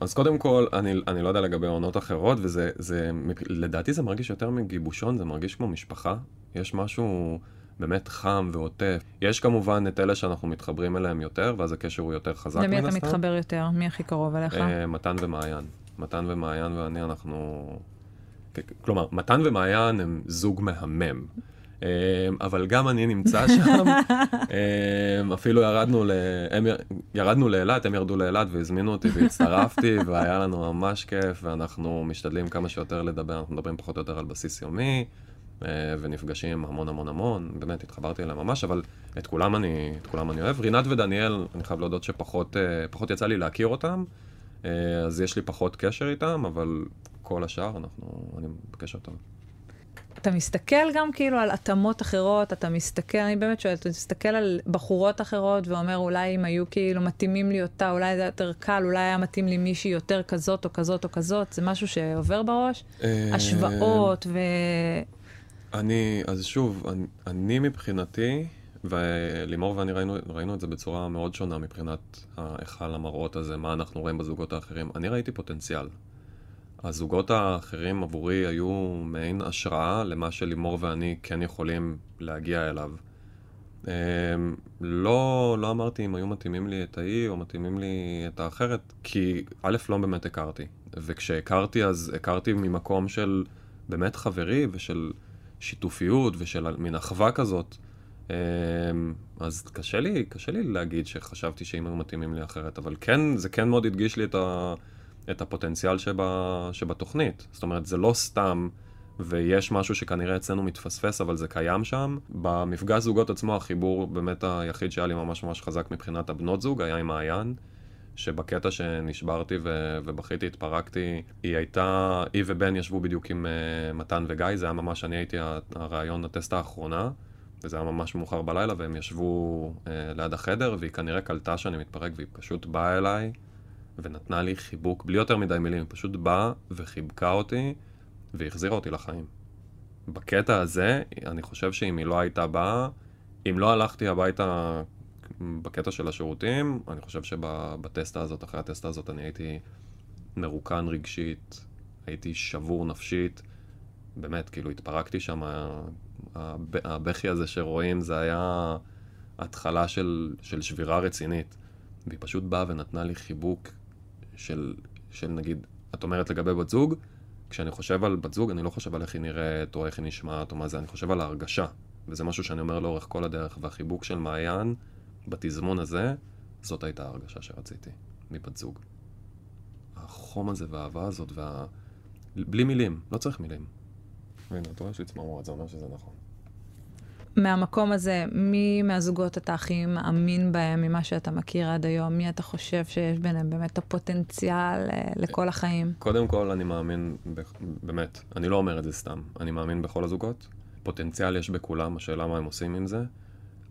אז קודם כל, אני, אני לא יודע לגבי עונות אחרות, וזה, זה, לדעתי זה מרגיש יותר מגיבושון, זה מרגיש כמו משפחה. יש משהו באמת חם ועוטף. יש כמובן את אלה שאנחנו מתחברים אליהם יותר, ואז הקשר הוא יותר חזק מן הסתם. למי אתה מתחבר יותר? מי הכי קרוב אליך? אה, מתן ומעיין. מתן ומעיין ואני, אנחנו... כלומר, מתן ומעיין הם זוג מהמם. אה, אבל גם אני נמצא שם. אה, אפילו ירדנו, ל... הם י- ירדנו לאילת, הם ירדו לאילת והזמינו אותי והצטרפתי, והיה לנו ממש כיף, ואנחנו משתדלים כמה שיותר לדבר, אנחנו מדברים פחות או יותר על בסיס יומי. אה, ונפגשים המון המון המון, באמת התחברתי אליהם ממש, אבל את כולם אני, את כולם אני אוהב. רינת ודניאל, אני חייב להודות שפחות אה, יצא לי להכיר אותם, אה, אז יש לי פחות קשר איתם, אבל כל השאר, אנחנו, אני בקשר טוב. אתה מסתכל גם כאילו על התאמות אחרות, אתה מסתכל, אני באמת שואלת, אתה מסתכל על בחורות אחרות ואומר, אולי אם היו כאילו מתאימים לי אותה, אולי זה יותר קל, אולי היה מתאים לי מישהי יותר כזאת או כזאת או כזאת, זה משהו שעובר בראש? השוואות ו... אני, אז שוב, אני, אני מבחינתי, ולימור ואני ראינו, ראינו את זה בצורה מאוד שונה מבחינת ההיכל המראות הזה, מה אנחנו רואים בזוגות האחרים. אני ראיתי פוטנציאל. הזוגות האחרים עבורי היו מעין השראה למה שלימור ואני כן יכולים להגיע אליו. אמ, לא, לא אמרתי אם היו מתאימים לי את ההיא או מתאימים לי את האחרת, כי א', לא באמת הכרתי. וכשהכרתי אז הכרתי ממקום של באמת חברי ושל שיתופיות ושל מין אחווה כזאת. אמ, אז קשה לי, קשה לי להגיד שחשבתי שאם היו מתאימים לי אחרת, אבל כן, זה כן מאוד הדגיש לי את, ה, את הפוטנציאל שבה, שבתוכנית. זאת אומרת, זה לא סתם, ויש משהו שכנראה אצלנו מתפספס, אבל זה קיים שם. במפגש זוגות עצמו, החיבור באמת היחיד שהיה לי ממש ממש חזק מבחינת הבנות זוג, היה עם מעיין. שבקטע שנשברתי ו- ובכיתי, התפרקתי, היא הייתה, היא ובן ישבו בדיוק עם uh, מתן וגיא, זה היה ממש, אני הייתי הרעיון, הטסט האחרונה, וזה היה ממש מאוחר בלילה, והם ישבו uh, ליד החדר, והיא כנראה קלטה שאני מתפרק, והיא פשוט באה אליי, ונתנה לי חיבוק, בלי יותר מדי מילים, היא פשוט באה וחיבקה אותי, והחזירה אותי לחיים. בקטע הזה, אני חושב שאם היא לא הייתה באה, אם לא הלכתי הביתה בקטע של השירותים, אני חושב שבטסטה הזאת, אחרי הטסטה הזאת, אני הייתי מרוקן רגשית, הייתי שבור נפשית, באמת, כאילו התפרקתי שם, הבכי הזה שרואים, זה היה התחלה של, של שבירה רצינית. והיא פשוט באה ונתנה לי חיבוק של, של נגיד, את אומרת לגבי בת זוג, כשאני חושב על בת זוג, אני לא חושב על איך היא נראית, או איך היא נשמעת, או מה זה, אני חושב על ההרגשה. וזה משהו שאני אומר לאורך כל הדרך, והחיבוק של מעיין, בתזמון הזה, זאת הייתה ההרגשה שרציתי מבת זוג. החום הזה והאהבה הזאת, וה... בלי מילים, לא צריך מילים. הנה, אתה רואה שיש לי צמרמורת, זה אומר שזה נכון. מהמקום הזה, מי מהזוגות אתה הכי מאמין בהם, ממה שאתה מכיר עד היום? מי אתה חושב שיש ביניהם באמת הפוטנציאל אה, לכל החיים? קודם כל, אני מאמין, באמת, אני לא אומר את זה סתם, אני מאמין בכל הזוגות. פוטנציאל יש בכולם, השאלה מה הם עושים עם זה.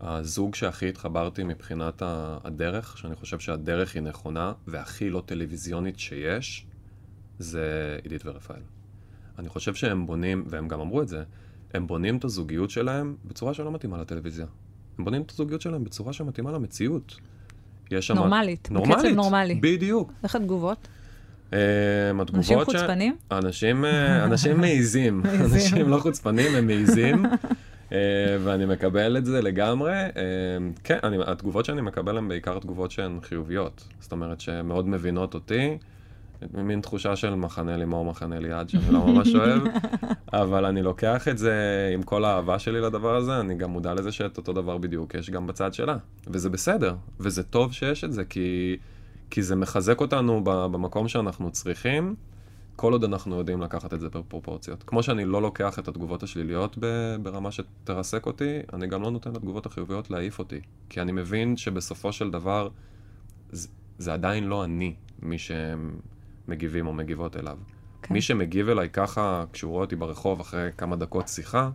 הזוג שהכי התחברתי מבחינת הדרך, שאני חושב שהדרך היא נכונה והכי לא טלוויזיונית שיש, זה עידית ורפאל. אני חושב שהם בונים, והם גם אמרו את זה, הם בונים את הזוגיות שלהם בצורה שלא מתאימה לטלוויזיה. הם בונים את הזוגיות שלהם בצורה שמתאימה למציאות. יש שם... נורמלית, נורמלית, בקצב נורמלי. בדיוק. איך התגובות? התגובות אנשים חוצפנים? אנשים, אה, אנשים מעיזים. אנשים לא חוצפנים, הם מעיזים. אה, ואני מקבל את זה לגמרי. אה, כן, אני, התגובות שאני מקבל הן בעיקר תגובות שהן חיוביות. זאת אומרת, שהן מאוד מבינות אותי. מין תחושה של מחנה לימור, מחנה ליעד, שאני לא ממש אוהב, אבל אני לוקח את זה עם כל האהבה שלי לדבר הזה, אני גם מודע לזה שאת אותו דבר בדיוק יש גם בצד שלה. וזה בסדר, וזה טוב שיש את זה, כי, כי זה מחזק אותנו במקום שאנחנו צריכים. כל עוד אנחנו יודעים לקחת את זה בפרופורציות. כמו שאני לא לוקח את התגובות השליליות ברמה שתרסק אותי, אני גם לא נותן לתגובות החיוביות להעיף אותי. כי אני מבין שבסופו של דבר, זה, זה עדיין לא אני, מי שהם מגיבים או מגיבות אליו. כן. מי שמגיב אליי ככה, כשהוא רואה אותי ברחוב אחרי כמה דקות שיחה,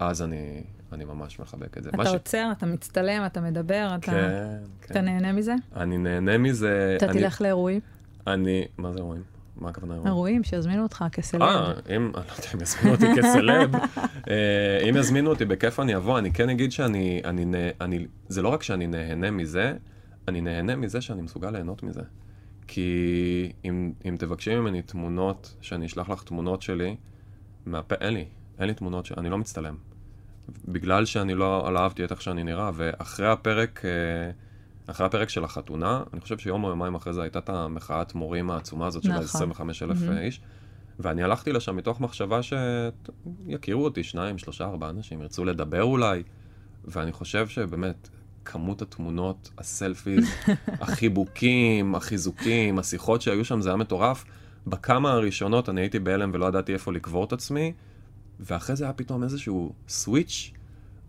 אז אני, אני ממש מחבק את זה. אתה עוצר, ש... אתה מצטלם, אתה מדבר, אתה... כן, כן. אתה נהנה מזה? אני נהנה מזה. אתה אני... תלך לאירועים? אני, מה זה אירועים? מה הכוונה אירועים? אירועים, שיזמינו אותך כסלב. אה, אם, אני לא יודע אם יזמינו אותי כסלב. אה, אם יזמינו אותי, בכיף אני אבוא. אני כן אגיד שאני, אני, אני, זה לא רק שאני נהנה מזה, אני נהנה מזה שאני מסוגל ליהנות מזה. כי אם, אם תבקשי ממני תמונות, שאני אשלח לך תמונות שלי, מהפה, אין לי, אין לי תמונות, ש... אני לא מצטלם. בגלל שאני לא, לא אהבתי את איך שאני נראה, ואחרי הפרק... אה, אחרי הפרק של החתונה, אני חושב שיום או יומיים אחרי זה הייתה את המחאת מורים העצומה הזאת של ה-25 אלף mm-hmm. איש, ואני הלכתי לשם מתוך מחשבה שיכירו אותי שניים, שלושה, ארבעה אנשים, ירצו לדבר אולי, ואני חושב שבאמת, כמות התמונות, הסלפיז, החיבוקים, החיזוקים, השיחות שהיו שם, זה היה מטורף. בכמה הראשונות אני הייתי בהלם ולא ידעתי איפה לקבור את עצמי, ואחרי זה היה פתאום איזשהו סוויץ',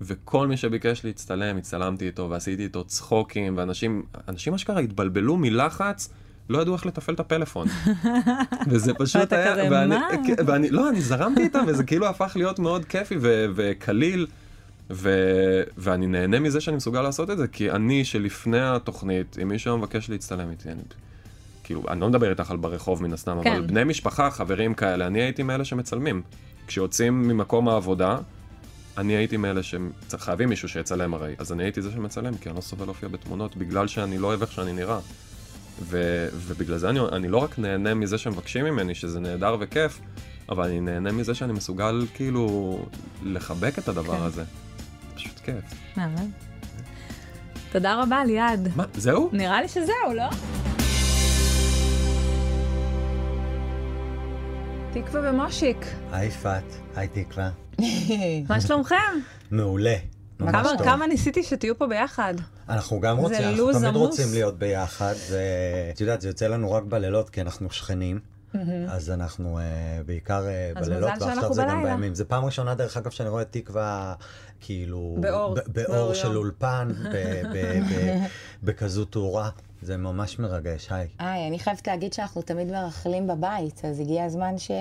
וכל מי שביקש להצטלם, הצטלמתי איתו ועשיתי איתו צחוקים, ואנשים, אנשים אשכרה התבלבלו מלחץ. לא ידעו איך לתפעל את הפלאפון. וזה פשוט ואתה היה... כזה, ואני, מה? ואני, לא, אני זרמתי איתם, וזה כאילו הפך להיות מאוד כיפי וקליל, ו- ואני נהנה מזה שאני מסוגל לעשות את זה, כי אני, שלפני התוכנית, אם מישהו מבקש להצטלם איתי, אני... כאילו, אני לא מדבר איתך על ברחוב מן הסתם, כן. אבל בני משפחה, חברים כאלה, אני הייתי מאלה שמצלמים. כשיוצאים ממקום העבודה, אני הייתי מאלה שחייבים מישהו שיצלם הרי, אז אני הייתי זה שמצלם, כי אני לא סובל להופיע בתמונות, בגלל שאני לא אוהב איך שאני נראה. ו- ובגלל זה אני, אני לא רק נהנה מזה שמבקשים ממני, שזה נהדר וכיף, אבל אני נהנה מזה שאני מסוגל כאילו לחבק את הדבר כן. הזה. פשוט כיף. מהמם. תודה רבה, ליעד. מה, זהו? נראה לי שזהו, לא? תקווה ומושיק, היי יפעת, היי תקווה. מה שלומכם? מעולה. ממש כמה, טוב. כמה ניסיתי שתהיו פה ביחד. אנחנו גם רוצים, אנחנו תמיד. רוצים להיות ביחד, ואת יודעת, זה יוצא לנו רק בלילות, כי אנחנו שכנים. אז אנחנו אה, בעיקר אה, אז בלילות, ועכשיו זה גם בלילה. בימים. זו פעם ראשונה, דרך אגב, שאני רואה תקווה, כאילו... באור, באור באור של. אולפן, בכזו תאורה. זה ממש מרגש, היי. היי, אני חייבת להגיד שאנחנו תמיד מרכלים בבית, אז הגיע הזמן ש...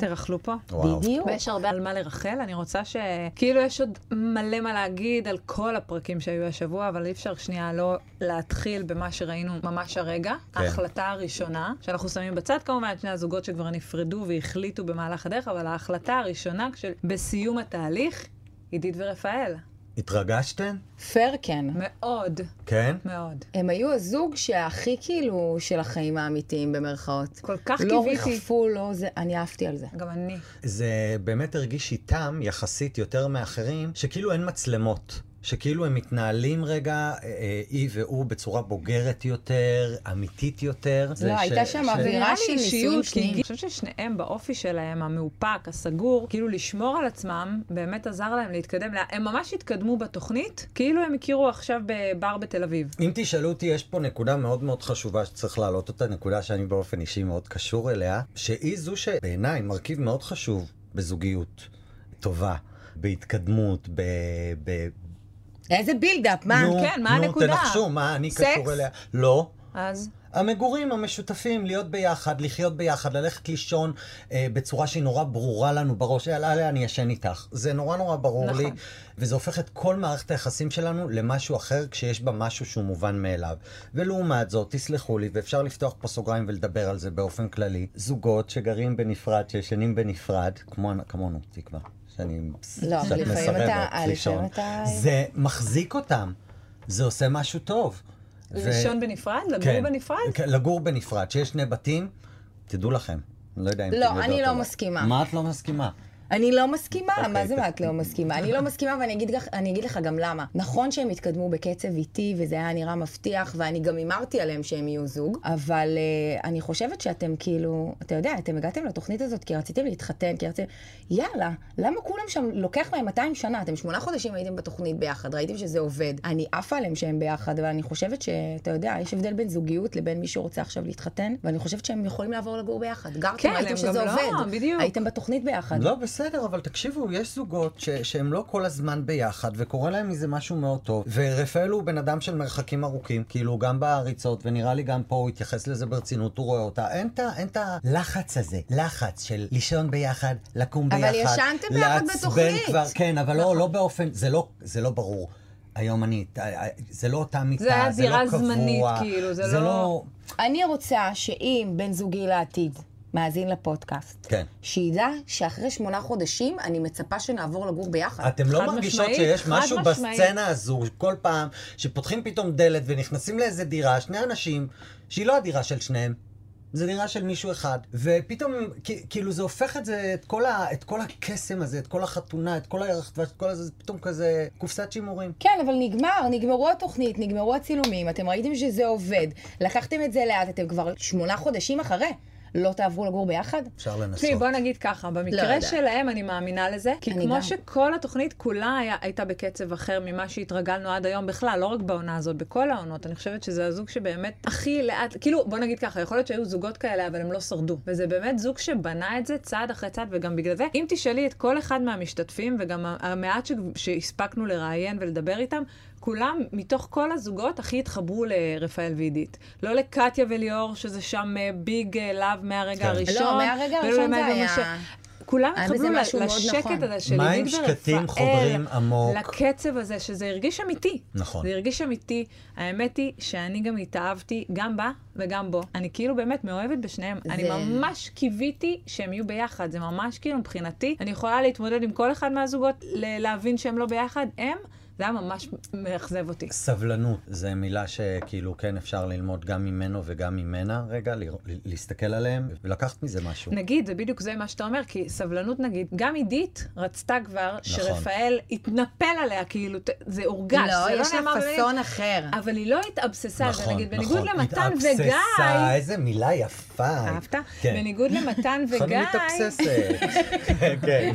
תרכלו פה. וואו. בדיוק. ויש הרבה על מה לרחל, אני רוצה ש... כאילו יש עוד מלא מה להגיד על כל הפרקים שהיו השבוע, אבל אי אפשר שנייה לא להתחיל במה שראינו ממש הרגע. כן. ההחלטה הראשונה, שאנחנו שמים בצד כמובן את שני הזוגות שכבר נפרדו והחליטו במהלך הדרך, אבל ההחלטה הראשונה, כש... בסיום התהליך, עידית ורפאל. התרגשתן? פייר כן. מאוד, כן? מאוד. הם היו הזוג שהכי כאילו של החיים האמיתיים במרכאות. כל כך לא קיוויתי. ריחפו, לא זה, אני עפתי על זה. גם אני. זה באמת הרגיש איתם, יחסית יותר מאחרים, שכאילו אין מצלמות. שכאילו הם מתנהלים רגע, אה, אה, היא והוא, בצורה בוגרת יותר, אמיתית יותר. לא, הייתה שם אווירה של נישואים אישיות, כי שניים. אני חושבת ששניהם באופי שלהם, המאופק, הסגור, כאילו לשמור על עצמם, באמת עזר להם להתקדם. לה- הם ממש התקדמו בתוכנית, כאילו הם הכירו עכשיו בבר בתל אביב. אם תשאלו אותי, יש פה נקודה מאוד מאוד חשובה שצריך להעלות אותה, נקודה שאני באופן אישי מאוד קשור אליה, שהיא זו שבעיניי מרכיב מאוד חשוב בזוגיות טובה, בהתקדמות, ב... ב... איזה בילדאפ, מה? נו, כן, מה נו, הנקודה? תנחשו, מה אני סקס? קשור אליה? לא. אז המגורים המשותפים, להיות ביחד, לחיות ביחד, ללכת לישון אה, בצורה שהיא נורא ברורה לנו בראש, יאללה, יאללה, אני ישן איתך. זה נורא נורא ברור נכון. לי, וזה הופך את כל מערכת היחסים שלנו למשהו אחר, כשיש בה משהו שהוא מובן מאליו. ולעומת זאת, תסלחו לי, ואפשר לפתוח פה סוגריים ולדבר על זה באופן כללי, זוגות שגרים בנפרד, שישנים בנפרד, כמו, כמונו, תקווה. שאני לא, מסרבת אתה- אה, לישון. זה מחזיק אותם, זה עושה משהו טוב. ו- לישון בנפרד? לגור כן, בנפרד? כן, לגור בנפרד. שיש שני בתים, תדעו לכם. לא יודע אם לא, אני לא מסכימה. מה את לא מסכימה? אני לא מסכימה, אוקיי, מה זה ת- מה את לא מסכימה? אני לא מסכימה ואני אגיד, לך- אני אגיד לך גם למה. נכון שהם התקדמו בקצב איטי וזה היה נראה מבטיח ואני גם הימרתי עליהם שהם יהיו זוג, אבל uh, אני חושבת שאתם כאילו, אתה יודע, אתם הגעתם לתוכנית הזאת כי רציתם להתחתן, כי רציתם... יאללה, למה כולם שם, לוקח להם 200 שנה? אתם שמונה חודשים הייתם בתוכנית ביחד, ראיתם שזה עובד. אני עפה עליהם שהם ביחד, אבל אני חושבת שאתה יודע, יש הבדל בין זוגיות לבין מי שרוצה עכשיו להתחתן, ואני חושבת שהם יכולים לעבור לגור ביחד. גרתם, כן, ראיתם שזה לא, עובד. בדיוק. הייתם בתוכנית ביחד. לא, בסדר, אבל תקשיבו, יש זוגות ש- שהם לא כל הזמן ביחד, וקורה להם מזה משהו מאוד טוב. ורפאל הוא בן אדם של מרחקים ארוכים, כאילו, גם בעריצות, ונראה לי גם פה הוא התייחס לזה ברצינות, הוא רואה אותה. אין את הלחץ הזה, לחץ של לישון ביחד, לקום אבל ביחד. ישנתם ביחד בתוכנית. כבר, כן, אבל נכון. לא, לא באופן, זה לא, זה לא ברור. היום אני, זה לא אותה מיטה, זה היה זה לא קבוע. זמנית, כאילו, זה זה לא- לא... אני רוצה שאם בן זוגי לעתיד מאזין לפודקאסט, כן. שידע שאחרי שמונה חודשים אני מצפה שנעבור לגור ביחד. אתם לא מרגישות משמעית, שיש משהו משמעית. בסצנה הזו, כל פעם שפותחים פתאום דלת ונכנסים לאיזה דירה, שני אנשים, שהיא לא הדירה של שניהם. זה דירה של מישהו אחד, ופתאום, כאילו זה הופך את זה, את כל, ה, את כל הקסם הזה, את כל החתונה, את כל הירח דבש, את כל הזה, זה פתאום כזה קופסת שימורים. כן, אבל נגמר, נגמרו התוכנית, נגמרו הצילומים, אתם ראיתם שזה עובד, לקחתם את זה לאט, אתם כבר שמונה חודשים אחרי. לא תעברו לגור ביחד? אפשר לנסות. תשמעי, בוא נגיד ככה, לא במקרה יודעת. שלהם אני מאמינה לזה, כי כמו גם. שכל התוכנית כולה היה, הייתה בקצב אחר ממה שהתרגלנו עד היום בכלל, לא רק בעונה הזאת, בכל העונות, אני חושבת שזה הזוג שבאמת הכי לאט, כאילו, בוא נגיד ככה, יכול להיות שהיו זוגות כאלה, אבל הם לא שרדו. וזה באמת זוג שבנה את זה צעד אחרי צעד, וגם בגלל זה, אם תשאלי את כל אחד מהמשתתפים, וגם המעט ש- שהספקנו לראיין ולדבר איתם, כולם, מתוך כל הזוגות, הכי התחברו לרפאל ועידית. לא לקטיה וליאור, שזה שם אה, ביג לאב מהרגע כן. הראשון. לא, מהרגע הראשון זה היה- ומשה. כולם היה התחברו לשקט נכון. הזה של מים עידית ורפאל. שקטים חודרים עמוק. לקצב הזה, שזה הרגיש אמיתי. נכון. זה הרגיש אמיתי. האמת היא שאני גם התאהבתי, גם בה וגם בו. אני כאילו באמת מאוהבת בשניהם. זה- אני ממש קיוויתי שהם יהיו ביחד. זה ממש כאילו מבחינתי, אני יכולה להתמודד עם כל אחד מהזוגות, להבין שהם לא ביחד. הם, זה היה ממש מאכזב אותי. סבלנות, זו מילה שכאילו כן אפשר ללמוד גם ממנו וגם ממנה, רגע, לרא- להסתכל עליהם ולקחת מזה משהו. נגיד, זה בדיוק זה מה שאתה אומר, כי סבלנות נגיד, גם עידית רצתה כבר שרפאל יתנפל עליה, כאילו, ת- זה הורגש, לא, זה לא יש לה נאמר במילים. פסון אחר. אבל היא לא התאבססה, זה נגיד, בניגוד נכון. למתן התאבססה, וגיא, איזה מילה יפה. אהבת? כן. בניגוד למתן וגיא, חנות מתאבססת. כן.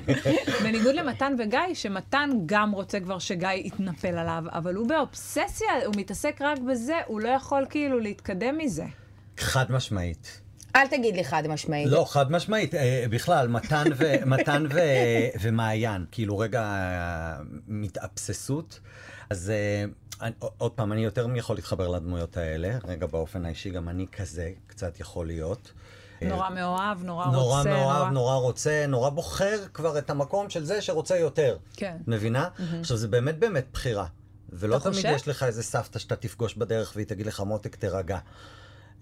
בניגוד למתן וגיא, שמתן גם רוצה כבר שגיא יתנפל עליו, אבל הוא באובססיה, הוא מתעסק רק בזה, הוא לא יכול כאילו להתקדם מזה. חד משמעית. אל תגיד לי חד משמעית. לא, חד משמעית. אה, בכלל, מתן, ו, מתן ו, ומעיין, כאילו רגע מתאבססות. אז אה, אני, עוד פעם, אני יותר יכול להתחבר לדמויות האלה. רגע, באופן האישי, גם אני כזה קצת יכול להיות. אה, נורא מאוהב, נורא נורא רוצה, מאוהב, נורא רוצה, נורא בוחר כבר את המקום של זה שרוצה יותר. כן. מבינה? עכשיו, זה באמת באמת בחירה. ולא תמיד חושב? יש לך איזה סבתא שאתה תפגוש בדרך והיא תגיד לך, מותק, תירגע.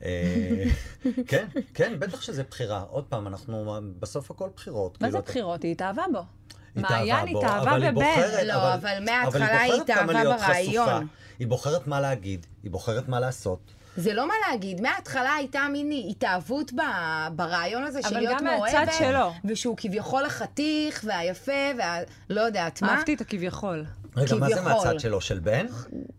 אה, כן, כן, בטח שזה בחירה. עוד פעם, אנחנו, בסוף הכל בחירות. מה כאילו, זה בחירות? היא התאהבה בו. היא מעיין בו, התאהבה אבל היא בבן. בוחרת- לא, אבל מההתחלה היא התאהבה ברעיון. היא בוחרת מה להגיד, היא בוחרת מה לעשות. זה לא מה להגיד, מההתחלה הייתה מין התאהבות ב- ברעיון הזה של אבל להיות גם מאוהבת. מהצד שלו. ושהוא כביכול החתיך והיפה וה... לא יודעת מה. אהבתי את הכביכול. רגע, מה זה. מהצד שלו, של בן?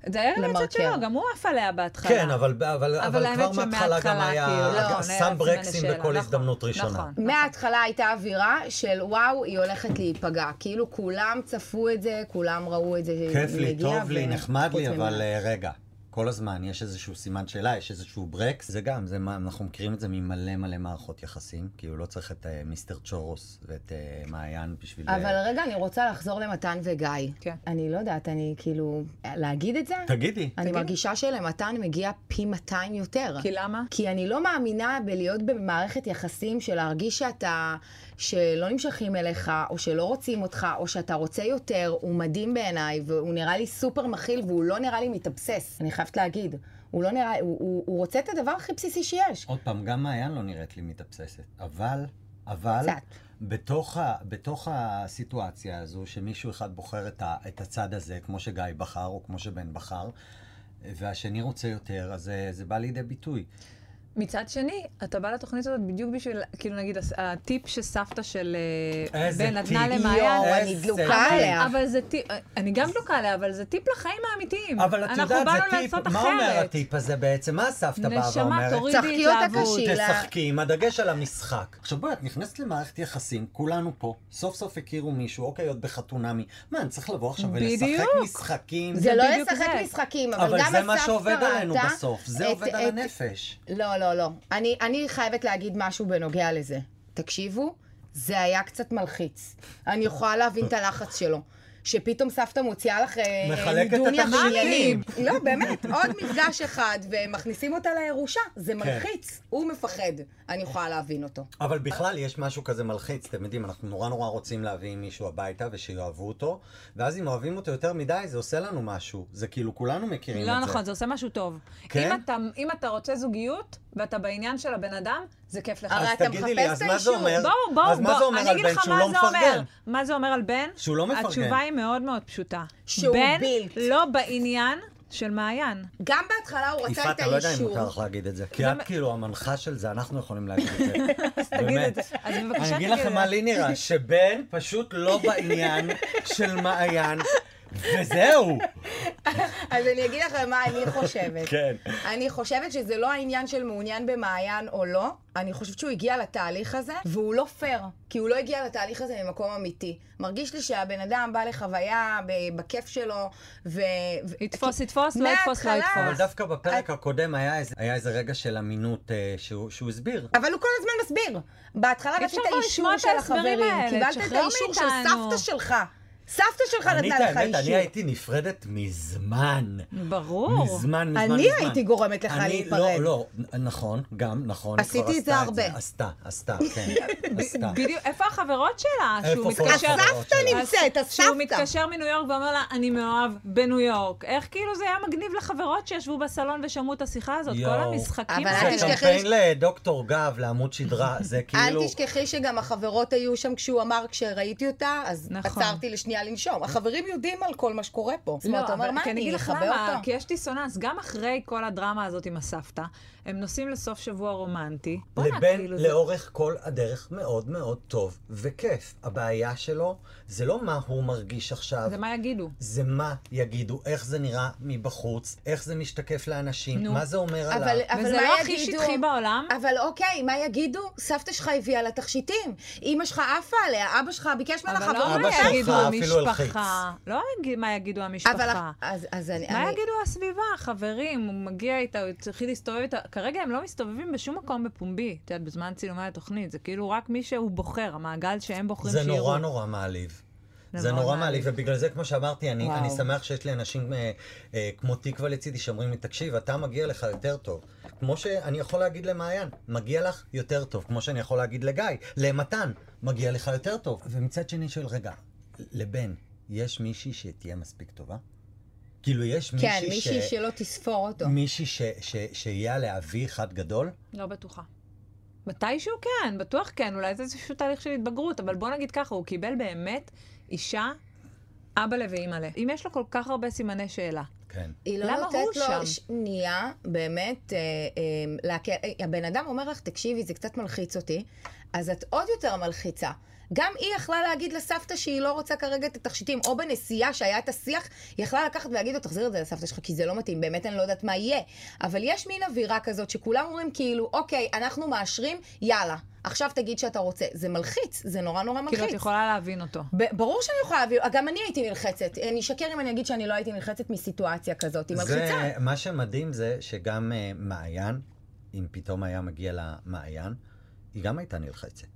זה היה גם מהצד. שלו, גם הוא עף עליה בהתחלה. כן, אבל, אבל, אבל, כבר מההתחלה גם היה, כאילו, לא, גם שם ברקסים בכל השאלה, הזדמנות נכון, ראשונה. נכון. מההתחלה הייתה אווירה של וואו, היא הולכת להיפגע. כאילו כולם צפו את זה, כולם ראו את זה כיף לי, טוב לי, נחמד לי. אבל אה, רגע, כל הזמן יש איזשהו סימן שאלה, יש איזשהו ברקס, זה גם, זה מה, אנחנו מכירים את זה ממלא מלא מערכות יחסים, כאילו לא צריך את אה, מיסטר צ'ורוס ואת אה, מעיין בשביל... אה, אבל רגע, אני רוצה לחזור למתן וגיא. כן. אני לא יודעת, אני כאילו... להגיד את זה? תגידי. אני מרגישה שלמתן מגיע פי 200 יותר. כי למה? כי אני לא מאמינה בלהיות במערכת יחסים של להרגיש שאתה, שלא נמשכים אליך, או שלא רוצים אותך, או שאתה רוצה יותר, הוא מדהים בעיניי, והוא נראה לי סופר מכיל, והוא לא נראה לי מתאבסס, אני חייבת להגיד. הוא לא נראה, הוא, הוא, הוא רוצה את הדבר הכי בסיסי שיש. עוד פעם, גם מעיין לא נראית לי מתאבססת, אבל, אבל, קצת. בתוך, ה, בתוך הסיטואציה הזו, שמישהו אחד בוחר את, ה, את הצד הזה, כמו שגיא בחר, או כמו שבן בחר, והשני רוצה יותר, אז זה, זה בא לידי ביטוי. מצד שני, אתה בא לתוכנית הזאת בדיוק בשביל, כאילו נגיד, הטיפ שסבתא של אה, בן נתנה. למעיין. אני דלוקה. עליה. אבל זה טיפ, אני גם דלוקה עליה, אבל זה טיפ לחיים האמיתיים. אבל את יודעת, זה טיפ, מה אומר אחרת. הטיפ הזה בעצם? מה הסבתא באה נשמה, ואומרת? תורידי צחקי אותה התלהבות. קשילה. תשחקי עם הדגש על המשחק. עכשיו בואי, את נכנסת למערכת יחסים, כולנו פה, סוף סוף הכירו מישהו, אוקיי, עוד בחתונמי. מה, אני צריך לבוא עכשיו ולשחק. משחקים? זה לא לשחק. משחקים, אבל, אבל גם זה מה הסבתא שעובד עלינו ראתה בסוף, זה את- עובד על את- הנפש. לא, לא, לא. אני, אני חייבת להגיד משהו בנוגע לזה. תקשיבו, זה היה קצת מלחיץ. אני יכולה להבין את הלחץ שלו. שפתאום סבתא מוציאה לך אה, נדוניה התפקידים. בעניינים. לא, באמת, עוד מפגש אחד, ומכניסים אותה לירושה. זה מלחיץ. הוא מפחד. אני יכולה להבין אותו. אבל בכלל יש משהו כזה מלחיץ, אתם יודעים, אנחנו נורא נורא רוצים להביא מישהו הביתה ושיאהבו אותו, ואז אם אוהבים אותו יותר מדי, זה עושה לנו משהו. זה כאילו, כולנו מכירים לא את זה. נכון, זה עושה משהו טוב. כן? אם אתה, אם אתה רוצה זוגיות, ואתה בעניין של הבן אדם, זה כיף לך. הרי אז אתה תגידי לי, מחפש אז את מה זה האישור. אומר? בואו, בואו, אז מה זה אומר אני על בן שהוא לא. מפרגן? מה זה אומר על בן? שהוא לא מפרגן. התשובה היא מאוד מאוד פשוטה. שהוא בן בילט. לא בעניין של מעיין. גם בהתחלה הוא רצה יפעת, את אני לא יודע אם האישור. מותר לך להגיד את זה. כי את כאילו המנחה של זה, אנחנו יכולים להגיד את זה. תגיד באמת. את. אז אני אגיד לכם את מה. לי נראה, שבן פשוט לא בעניין של מעיין, וזהו. אז אני אגיד לכם מה אני חושבת. כן. אני חושבת שזה לא העניין של מעוניין במעיין או לא, אני חושבת שהוא הגיע לתהליך הזה, והוא לא פייר, כי הוא לא הגיע לתהליך הזה ממקום אמיתי. מרגיש לי שהבן אדם בא לחוויה בכיף שלו, ו... יתפוס, יתפוס, לא יתפוס, לא מההתחלה- אבל יתפוס. דווקא בפרק הקודם היה איזה- רגע של אמינות אה, שהוא הסביר. אבל הוא כל הזמן מסביר. בהתחלה רצית אישור של החברים, קיבלת את האישור של. סבתא שלך. סבתא שלך אני, נתנה לך האמת, אני אישור. הייתי נפרדת מזמן. ברור. מזמן, מזמן, אני מזמן. הייתי גורמת לך אני- להיפרד. לא, לא, נכון, גם, נכון. עשיתי את זה הרבה. עשתה, עשתה, כן, עשתה. בדיוק, איפה החברות שלה? איפה שהוא כל מתקשר... הסבתא? נמצאת, שהוא הסבתא. מתקשר מניו יורק ואומר לה, אני מאוהב בניו יורק. איך כאילו זה היה מגניב לחברות שישבו בסלון ושמעו את השיחה הזאת? כל. המשחקים האלה. זה קמפיין לדוקטור גב, לעמוד שדרה, זה כאילו... אל תשכחי שגם החברות היו שם כשהוא אמר, כשראיתי אותה, אז נכון. עצרתי לשנייה לנשום. החברים יודעים על כל מה שקורה פה. זאת אומרת, אתה אומר, אבל- מה, אני אכבה אותו? כי יש דיסוננס, גם אחרי כל הדרמה הזאת עם הסבתא, הם נוסעים לסוף שבוע רומנטי. לבן כאילו, זה- לאורך כל הדרך מאוד מאוד טוב וכיף. הבעיה שלו זה לא מה הוא מרגיש עכשיו, זה מה יגידו. זה מה יגידו, איך זה נראה מבחוץ, איך זה משתקף לאנשים, נו. מה זה אומר אבל, עליו. אבל וזה מה לא הכי יגידו? שטחי בעולם. אבל אוקיי, מה יגידו? סבתא שלך הביאה לה תכשיטים. אמא שלך עפה עליה, אבא שלך ביקש ממנה אבל לא. אבא מה יגידו המשפחה. לא מה יגידו אבל המשפחה. אז, אז אני... מה אני- יגידו הסביבה, החברים, הוא מגיע איתה, הוא התחיל להסתובב איתה. כרגע הם לא מסתובבים בשום מקום בפומבי, את יודעת, בזמן צילומי התוכנית. זה כאילו רק מי שהוא בוחר, המעגל שהם בוחרים זה שיראו. נורא נורא מעליב. זה נורא מעליב. ובגלל זה, כמו שאמרתי, אני. אני שמח שיש לי אנשים אה, אה, כמו תקווה לצידי שאומרים לי, תקשיב, אתה מגיע לך יותר טוב. כמו שאני יכול להגיד למעיין, מגיע לך יותר טוב. כמו שאני יכול להגיד לגיא, למתן, מגיע לך יותר טוב. ומצד שני שואל, רגע, לבן, יש מישהי שתהיה מספיק טובה? כאילו, יש מישהי כן, ש... מישהי שלא תספור אותו. מישהי ש... ש... שיהיה עליה אבי אחד גדול? לא בטוחה. מתישהו כן, בטוח כן, אולי זה איזשהו תהליך של התבגרות, אבל בוא נגיד ככה, הוא קיבל באמת אישה, אבא ואימא לה. אם יש לו כל כך הרבה סימני שאלה. כן. היא לא למה נותנת לו? שנייה, באמת, אה, אה, להקל. הבן אדם אומר לך, תקשיבי, זה קצת מלחיץ אותי, אז את עוד יותר מלחיצה. גם היא יכלה להגיד לסבתא שהיא לא רוצה כרגע את התכשיטים, או בנסיעה שהיה את השיח, היא יכלה לקחת ולהגיד לו, תחזיר את זה לסבתא שלך, כי זה לא מתאים, באמת אני לא יודעת מה יהיה. אבל יש מין אווירה כזאת שכולם אומרים כאילו, אוקיי, אנחנו מאשרים, יאללה, עכשיו תגיד שאתה רוצה. זה מלחיץ, זה נורא נורא מלחיץ. כאילו, את יכולה להבין אותו. ב- ברור שאני יכולה להביא, גם אני הייתי נלחצת. אני אשקר אם אני אגיד שאני לא הייתי נלחצת מסיטואציה כזאת, היא מלחיצה. זה, מה שמדהים זה שגם uh, מעיין, אם פתאום היה מגיע למעיין, היא גם הייתה נלחצת.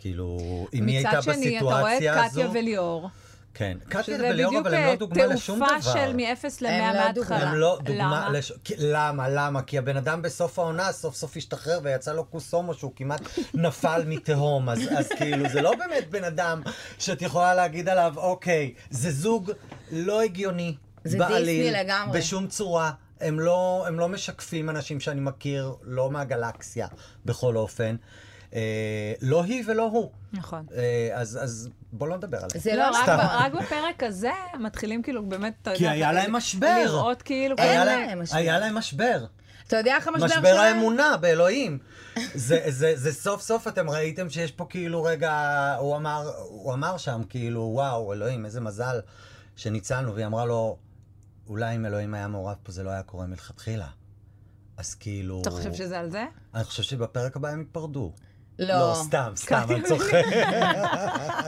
כאילו, אם היא הייתה מצד שני, אתה רואה את בסיטואציה הזו... קטיה וליאור, כן, קטיה שזה וליאור, בדיוק אבל הם לא אה, דוגמה לשום דבר. תעופה של מ-0 הם ל-100 לא מההתחלה. הם לא דוגמה, למה? לש... כי- למה, למה? כי הבן אדם בסוף העונה סוף סוף השתחרר ויצא לו קוסומו שהוא כמעט נפל מתהום, אז, אז כאילו זה לא באמת בן אדם שאת יכולה להגיד עליו, אוקיי, זה זוג לא הגיוני, זה בעליל, דיסני לגמרי. בשום צורה. הם לא, הם לא משקפים אנשים שאני מכיר, לא מהגלקסיה, בכל אופן. אה, לא היא ולא הוא. נכון. אה, אז, אז בוא לא נדבר עליהם. זה לא, לא רק. ב- רק בפרק הזה מתחילים כאילו באמת, אתה יודע... כי היה להם משבר. לראות כאילו... אין היה להם להם, משבר. היה להם משבר. אתה יודע איך המשבר שלהם? משבר האמונה באלוהים. זה, זה, זה סוף סוף אתם ראיתם שיש פה כאילו רגע, הוא אמר, הוא אמר שם כאילו, וואו, אלוהים, איזה מזל שניצלנו, והיא אמרה לו, אולי אם אלוהים היה מעורב פה זה לא היה קורה מלכתחילה. אז כאילו... אתה חושב שזה על זה? אני חושב שבפרק הבא הם ייפרדו. לא. לא, סתם, סתם, אני צוחק.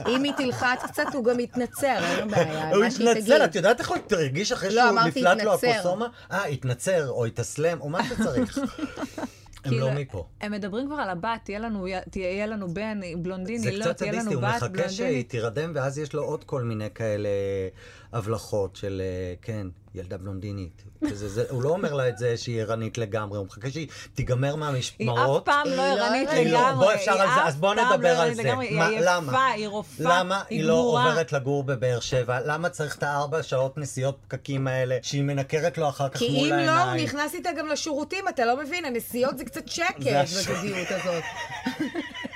אם היא תלחץ קצת, הוא גם יתנצר, אין לו בעיה. הוא תגיד. את יודעת איך הוא הרגיש אחרי לא, שהוא נפלט לו התנצר. הקוסומה? אה, התנצר, או התאסלם, או מה שצריך. הם כאילו, לא מפה. הם מדברים כבר על הבת, תהיה לנו, תהיה לנו בן בלונדיני, זה לא, קצת סדיסטי, לנו הוא בת מחכה שהיא. תירדם, ואז יש לו עוד כל מיני כאלה הבלחות של, אה, כן, ילדה בלונדינית. וזה, זה, הוא לא אומר לה את זה שהיא ערנית לגמרי, הוא מחכה שהיא תיגמר היא מהמשמרות. אף פעם היא לא לא ערנית. היא לא- לגמרי. בוא, אפשר היא על זה, אז בוא לא נדבר על ערנית זה. לגמרי. היא מה- עייפה, למה? היא רופאה, למה היא לא גמורה. עוברת לגור בבאר שבע? למה צריך את הארבע שעות נסיעות פקקים האלה, שהיא מנקרת לו אחר כך כי מול אם העיניים? לא, הוא נכנס איתה גם לשירותים, אתה לא מבין, הנסיעות זה קצת שקט זה בזוגיות הזאת.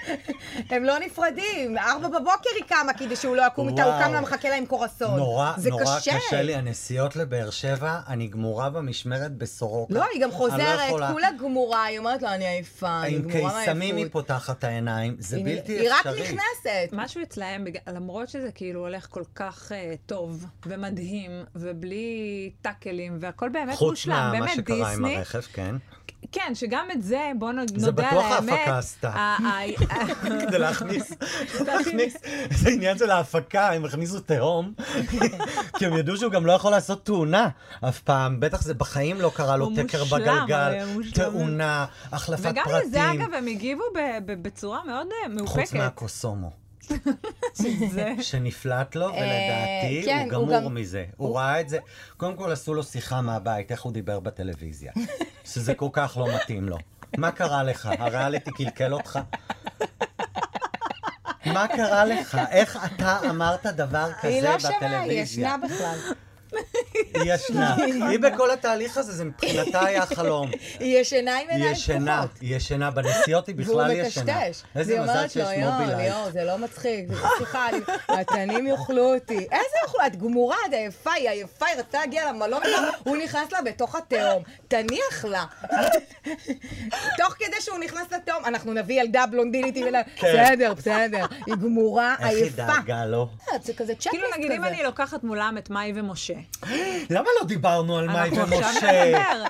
הם לא נפרדים. ארבע בבוקר היא קמה כדי שהוא לא יקום איתה, הוא. קם לה, מחכה לה עם קורסון. נורא, זה נורא קשה. קשה לי, הנסיעות לבאר שבע, אני גמורה במשמרת בסורוקה. לא, היא גם אני חוזרת, יכולה. כולה גמורה, היא אומרת לו, אני עייפה, אני עם גמורה מעייפות. קיסמים היא פותחת את העיניים, זה היא- בלתי היא רק אפשרי. נכנסת. משהו אצלהם, בג- למרות שזה כאילו הולך כל כך uh, טוב ומדהים, ובלי טאקלים, והכל באמת חוץ מושלם, ממה באמת שקרה עם דיסני. הרכב, כן. כן, שגם את זה, בוא זה נודה על בטוח האמת. ההפקה עשתה. ה- ה- כדי להכניס, להכניס, זה עניין של ההפקה, הם הכניסו תהום, כי הם ידעו שהוא גם לא יכול לעשות תאונה אף פעם, בטח זה בחיים לא קרה לו תקר בגלגל, מושלם. תאונה, החלפת וגם פרטים, לזה, אגב, הם הגיבו בצורה מאוד אה, חוץ מאופקת. מהקוסומו. זה- שנפלט לו, ולדעתי כן, הוא הוא גמור גם- מזה. הוא ראה את זה. קודם כל עשו לו שיחה מהבית, איך הוא דיבר בטלוויזיה. שזה כל כך לא מתאים לו. מה קרה לך? הריאליטי קלקל אותך? מה קרה לך? איך אתה אמרת דבר כזה היא לא שווה, היא בטלוויזיה? ישנה בכלל. היא ישנה. היא בכל התהליך הזה, זה מבחינתה היה חלום. היא ישנה עם היא עיניים ישנה, פקוחות. היא ישנה, בנסיעות היא והוא בכלל ישנה. מקשקש. איזה מזל אומרת שיש לו, יואו, מובילאיי. ליאור, זה לא מצחיק. סליחה, התנים יאכלו אותי. איזה יאכלו? את גמורה, את עייפה, היא עייפה, היא רצתה להגיע למלון, הוא נכנס לה בתוך התהום. תניח לה. תוך כדי שהוא נכנס לתהום, אנחנו נביא ילדה בלונדינית, ולה- כן. בסדר, בסדר. היא גמורה, איך היא עייפה. דאגה לו? זה כזה צ'קליסט כאילו, כזה. נגיד, אם אני לוקחת מולם את מאי ומשה. למה לא דיברנו על מאי אנחנו עכשיו ומשה? נדבר.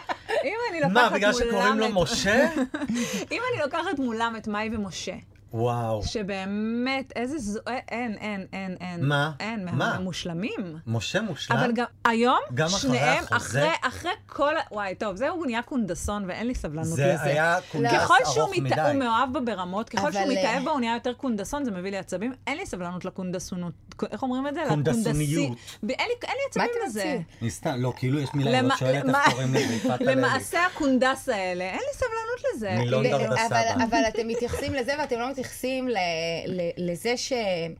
אם אני לוקחת מה, בגלל שקוראים מולם לו משה? אם אני לוקחת מולם את מאי ומשה, וואו. שבאמת, איזה זו... אין, אין, אין, אין. מה? אין, מה? מה? הם מושלמים. משה מושלם? אבל גם היום, גם אחרי שניהם, החוזה? אחרי, אחרי כל... ה- וואי, טוב, זהו, הוא נהיה קונדסון ואין לי סבלנות זה לזה. היה קונדס ככל שהוא ארוך מת... מדי. הוא מאוהב בה ברמות, ככל שהוא אבל, מתאהב אה, בה הוא נהיה יותר קונדסון, זה מביא לי עצבים. אין לי סבלנות לקונדסונות. איך אומרים את זה? קונדסוניות. אין לי אין לי עצבים לזה. ניסתה, לא, כאילו יש מילה, למה- לא שואלת איך קוראים לזה, יפעת הלוי. למעשה הקונדס האלה, אין לי סבלנות לזה. מילון דרדס. אבל, סבא. אבל אתם מתייחסים לזה ואתם לא מתייחסים ל, ל, לזה ש...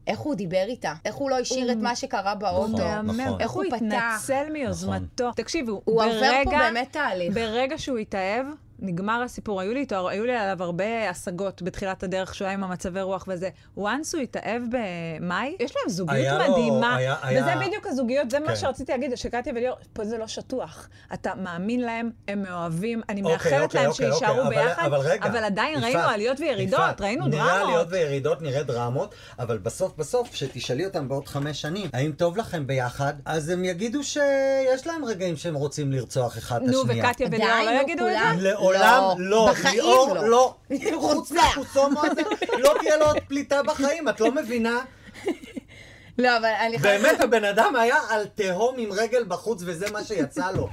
איך הוא דיבר איתה. איך הוא לא השאיר את מה שקרה באוטו. נכון. מהמם, איך הוא איך הוא התנצל מיוזמתו. תקשיבו, הוא עובר פה באמת תהליך. ברגע שהוא התאהב, נגמר הסיפור. היו לי, איתו, היו לי עליו הרבה השגות בתחילת הדרך, שהוא היה עם המצבי רוח וזה. once הוא התאהב במאי, יש להם זוגיות היה לו- מדהימה. היה- היה- וזה בדיוק הזוגיות, זה כן. מה שרציתי להגיד, שקטיה וליאור, פה זה לא שטוח. אתה מאמין להם, הם מאוהבים, אני אוקיי, מאחלת אוקיי, להם אוקיי, שיישארו אוקיי, אבל- ביחד, אבל רגע, אבל עדיין יפעת, ראינו עליות וירידות, יפעת, ראינו נראה דרמות. עליות וירידות, נראה דרמות, אבל בסוף בסוף, כשתשאלי אותם בעוד חמש שנים, האם טוב לכם ביחד, אז הם יגידו שיש להם רגעים שהם רוצים לרצוח אחד את נו, השנייה. וקטיה וליאור לא נו, יגידו את. זה? לעולם לא, בחיים ליאור לא. לא. חוץ. מהקוסומו הזה, לא תהיה לו עוד פליטה בחיים, את לא מבינה? לא, אבל אני חייבת... באמת, הבן אדם היה על תהום עם רגל בחוץ, וזה מה שיצא לו.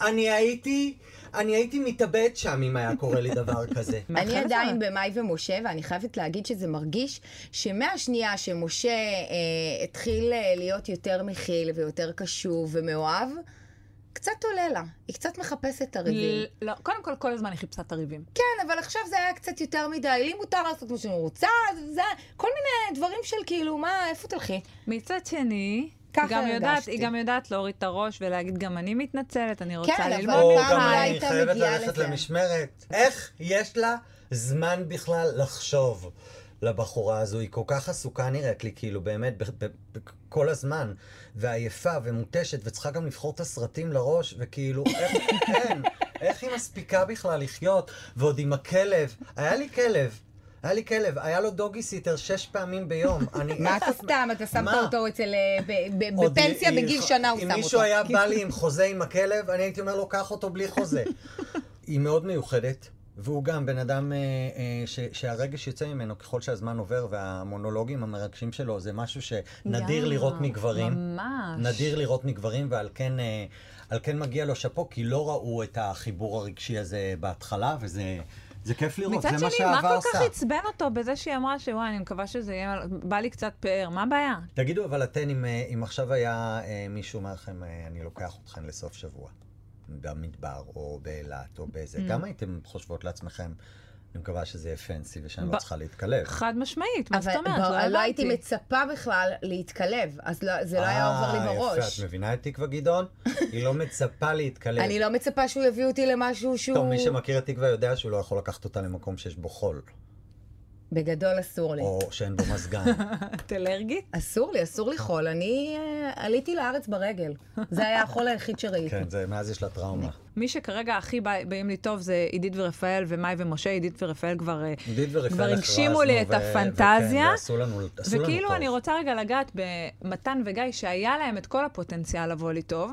אני הייתי, אני הייתי מתאבד שם אם היה קורה לי דבר כזה. אני עדיין. במאי ומשה, ואני חייבת להגיד שזה מרגיש שמהשנייה שמשה אה, התחיל אה, להיות יותר מכיל ויותר קשוב ומאוהב, קצת עולה לה. היא קצת מחפשת את הריבים. לא, קודם כל, כל הזמן היא חיפשה את הריבים. כן, אבל עכשיו זה היה קצת יותר מדי. לי מותר לעשות מה שאני רוצה, זה כל מיני דברים של כאילו, מה, איפה תלכי? מצד שני, ככה גם יודעת. היא גם יודעת להוריד את הראש ולהגיד, גם אני מתנצלת, אני רוצה כן, אבל ללמוד או פעם גם אולי אני הייתה חייבת מגיעה ללכת לזה. למשמרת. איך יש לה זמן בכלל לחשוב לבחורה הזו? היא כל כך עסוקה נראית לי, כאילו, באמת, ב- ב- ב- כל הזמן, ועייפה ומותשת, וצריכה גם לבחור את הסרטים לראש, וכאילו, איך, אין, איך היא מספיקה בכלל לחיות? ועוד עם הכלב. היה לי כלב. היה לי כלב, היה לו דוגי סיטר שש פעמים ביום. מה אתה סתם? אתה שמת? אותו אצל... אה, בפנסיה בגיל שנה הוא שם אם אותו. מישהו היה בא לי עם חוזה עם הכלב, אני הייתי אומר לו, קח אותו בלי חוזה. היא מאוד מיוחדת, והוא גם בן אדם אה, אה, ש, שהרגש יוצא ממנו ככל שהזמן עובר, והמונולוגים המרגשים שלו זה משהו שנדיר יא, לראות מגברים. ממש. נדיר לראות מגברים, ועל כן, אה, על כן מגיע לו שאפו, כי לא ראו את החיבור הרגשי הזה בהתחלה, וזה זה כיף לראות, מצד זה מה שני, מה כל כך עושה. עצבן אותו בזה שהיא אמרה שוואי, אני מקווה שזה יהיה, בא לי קצת פאר, מה הבעיה? תגידו, אבל אתן, אם, אם עכשיו היה מישהו אומר לכם, אני לוקח אתכם לסוף שבוע, במדבר, או באילת, או באיזה, Mm. גם הייתם חושבות לעצמכם, אני מקווה שזה יהיה פנסי ושאני ב- לא צריכה להתקלב. חד משמעית, מה זאת אומרת? לא לא הייתי. מצפה בכלל להתקלב, אז לא- זה לא היה עובר לי אה, יפה, בראש. את מבינה את תקווה גדעון? היא לא מצפה להתקלב. אני לא מצפה שהוא יביא אותי למשהו שהוא... טוב, מי שמכיר את תקווה יודע שהוא לא יכול לקחת אותה למקום שיש בו חול. בגדול אסור לי. או שאין בו מזגן. את אלרגית? אסור לי, אסור לי חול. אני אה, עליתי לארץ ברגל. זה היה החול היחיד שראיתי. כן, זה, מאז יש לה טראומה. מי שכרגע הכי בא- באים לי טוב זה עידית ורפאל ומאי ומשה. עידית ורפאל כבר, אה, עידית ורפאל כבר הגשימו לי את ו- הפנטזיה. וכן, ועשו לנו, עשו לנו וכאילו טוב. אני רוצה רגע לגעת במתן וגיא, שהיה להם את כל הפוטנציאל לבוא לי טוב,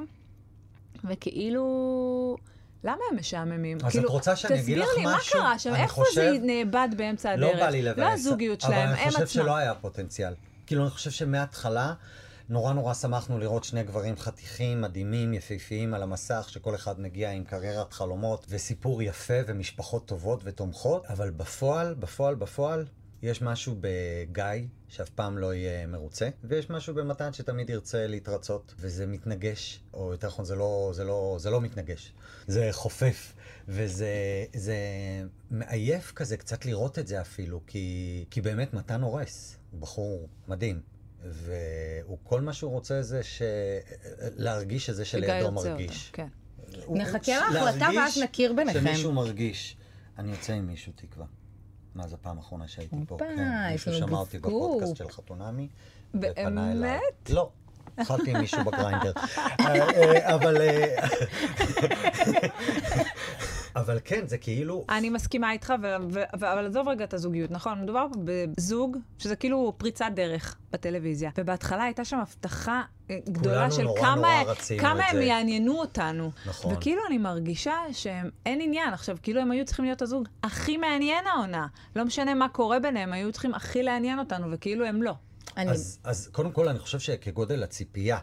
וכאילו... למה הם משעממים? אז כאילו, את רוצה שאני אגיד לך תסביר לי, משהו? מה קרה שם? איפה חושב- זה נאבד באמצע לא הדרך? בא לי לבאס. לא הזוגיות שלהם, אבל הם אני חושב עצמם. שלא היה פוטנציאל. כאילו, אני חושב שמההתחלה, נורא נורא שמחנו לראות שני גברים חתיכים, מדהימים, יפהפיים על המסך, שכל אחד מגיע עם קריירת חלומות וסיפור יפה ומשפחות טובות ותומכות, אבל בפועל, בפועל, בפועל, יש משהו בגיא שאף פעם לא יהיה מרוצה, ויש משהו במתן שתמיד ירצה להתרצות, וזה מתנגש, או יותר נכון, זה לא, זה לא, זה לא מתנגש, זה חופף. וזה זה מעייף כזה קצת לראות את זה אפילו, כי, כי באמת מתן הורס, הוא בחור מדהים. והוא, כל מה שהוא רוצה זה ש... להרגיש שזה שגיא שלידו מרגיש. אותו, כן. הוא- נחכה להחלטה ואז נכיר ביניכם. שמישהו מרגיש. אני יוצא עם מישהו תקווה. מאז הפעם האחרונה שהייתי פה, כן. יש מישהו שמע אותי. בפודקאסט של חתונמי. באמת? לא. התחלתי עם מישהו בגריינדר. אה, אה, אבל... אבל כן, זה כאילו... אני מסכימה איתך, אבל עזוב רגע את הזוגיות, נכון? מדובר פה בזוג, שזה כאילו פריצת דרך בטלוויזיה. ובהתחלה הייתה שם הבטחה אה, גדולה של נורא כמה, נורא כמה הם. יעניינו אותנו. נכון. וכאילו אני מרגישה שהם, אין עניין. עכשיו, כאילו הם היו צריכים להיות הזוג הכי מעניין העונה. לא משנה מה קורה ביניהם, היו צריכים הכי לעניין אותנו, וכאילו הם לא. אני... אז, אז קודם כל, אני חושב שכגודל הציפייה,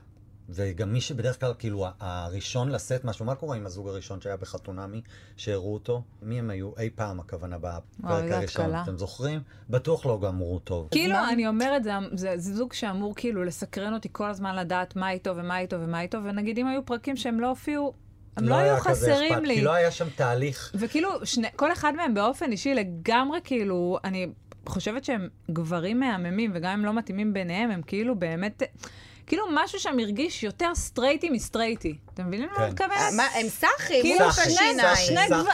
וגם מי שבדרך כלל, כאילו, הראשון לשאת משהו, מה קורה עם הזוג הראשון שהיה בחתונמי, שהראו אותו? מי הם היו? אי פעם, הכוונה, בפרק הראשון. אתם זוכרים? בטוח לא גמרו טוב. כאילו, מה? אני אומרת, זה, זה, זה זוג שאמור כאילו לסקרן אותי כל הזמן לדעת מה איתו ומה איתו ומה איתו, ונגיד אם היו פרקים שהם לא הופיעו, הם לא, היה היו חסרים לי. כי לא היה שם תהליך. וכאילו, שני, כל אחד מהם באופן אישי לגמרי, כאילו, אני חושבת שהם גברים מהממים, וגם אם לא מתאימים ביניהם, הם כאילו באמת, כאילו משהו שם הרגיש יותר סטרייטי מסטרייטי. אתם מבינים למה אני. מתכוונת? אה, מה, הם סחי, כאילו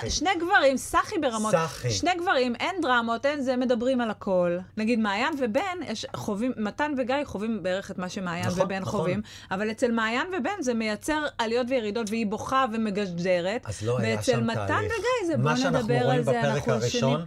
שני, גברים, סחי ברמות. שני גברים, אין דרמות, אין זה, מדברים על הכל. נגיד מעיין ובן, יש, חווים, מתן וגיא חווים בערך את מה שמעיין נכון, ובן נכון. חווים, אבל אצל מעיין ובן זה מייצר עליות וירידות, והיא בוכה ומגשדרת, אז לא היה ואצל שם מתן תהליך. וגיא זה בוא מה שאנחנו נדבר רואים על זה, בפרק אנחנו הראשון, שנים.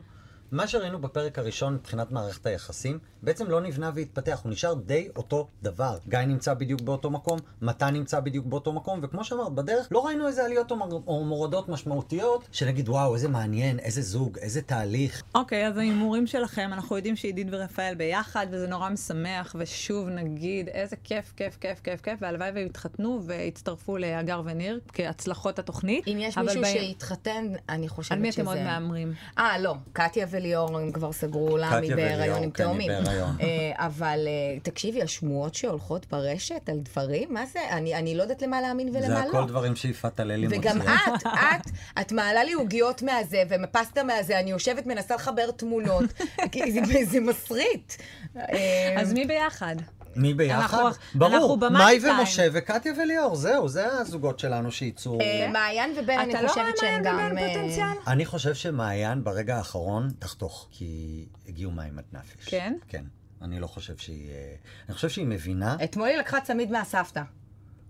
מה שראינו בפרק הראשון מבחינת מערכת היחסים, בעצם לא נבנה והתפתח, הוא נשאר די אותו דבר. גיא נמצא בדיוק באותו מקום, מתן נמצא בדיוק באותו מקום, וכמו שאמרת, בדרך לא ראינו איזה עליות או מורדות משמעותיות, שנגיד, וואו, איזה מעניין, איזה זוג, איזה תהליך. אוקיי, אז ההימורים שלכם, אנחנו יודעים שעידית ורפאל ביחד, וזה נורא משמח, ושוב נגיד, איזה כיף, כיף, כיף, כיף, כיף, והלוואי והם יתחתנו והצטרפו להגר וניר כהצלחות התוכנית. אם יש מישהו ב- שהתחתן, אני חושבת על שזה... מי אתם עוד מהמרים? אה, לא. קטיה וליאור הם כבר סגרו קטיה היא בהיריון וליאור, עם כן, היא תאומים. בהיריון. אה, אבל אה, תקשיבי, השמועות שהולכות ברשת על דברים, מה זה? אני אני לא יודעת למה להאמין ולמה זה לא. הכל דברים שיפעת הללי מוציאה. וגם את, את, את מעלה לי עוגיות מהזה ומפסטה מהזה, אני יושבת, מנסה לחבר תמונות, כי זה, זה מסריט. אה, אז מי ביחד? מי ביחד? אנחנו- ברור, אנחנו מאי. ומשה וקטיה וליאור, זהו, זה הזוגות שלנו שיצאו. אה, מעיין ובן, אני אתה לא רואה חושבת שהם מעיין גם... ובן אה, פוטנציאל? אני חושב שמעיין ברגע האחרון תחתוך, כי הגיעו מים עד נפש. כן? כן. אני לא חושב שהיא... אה, אני חושב שהיא מבינה. אתמול היא לקחה צמיד מהסבתא.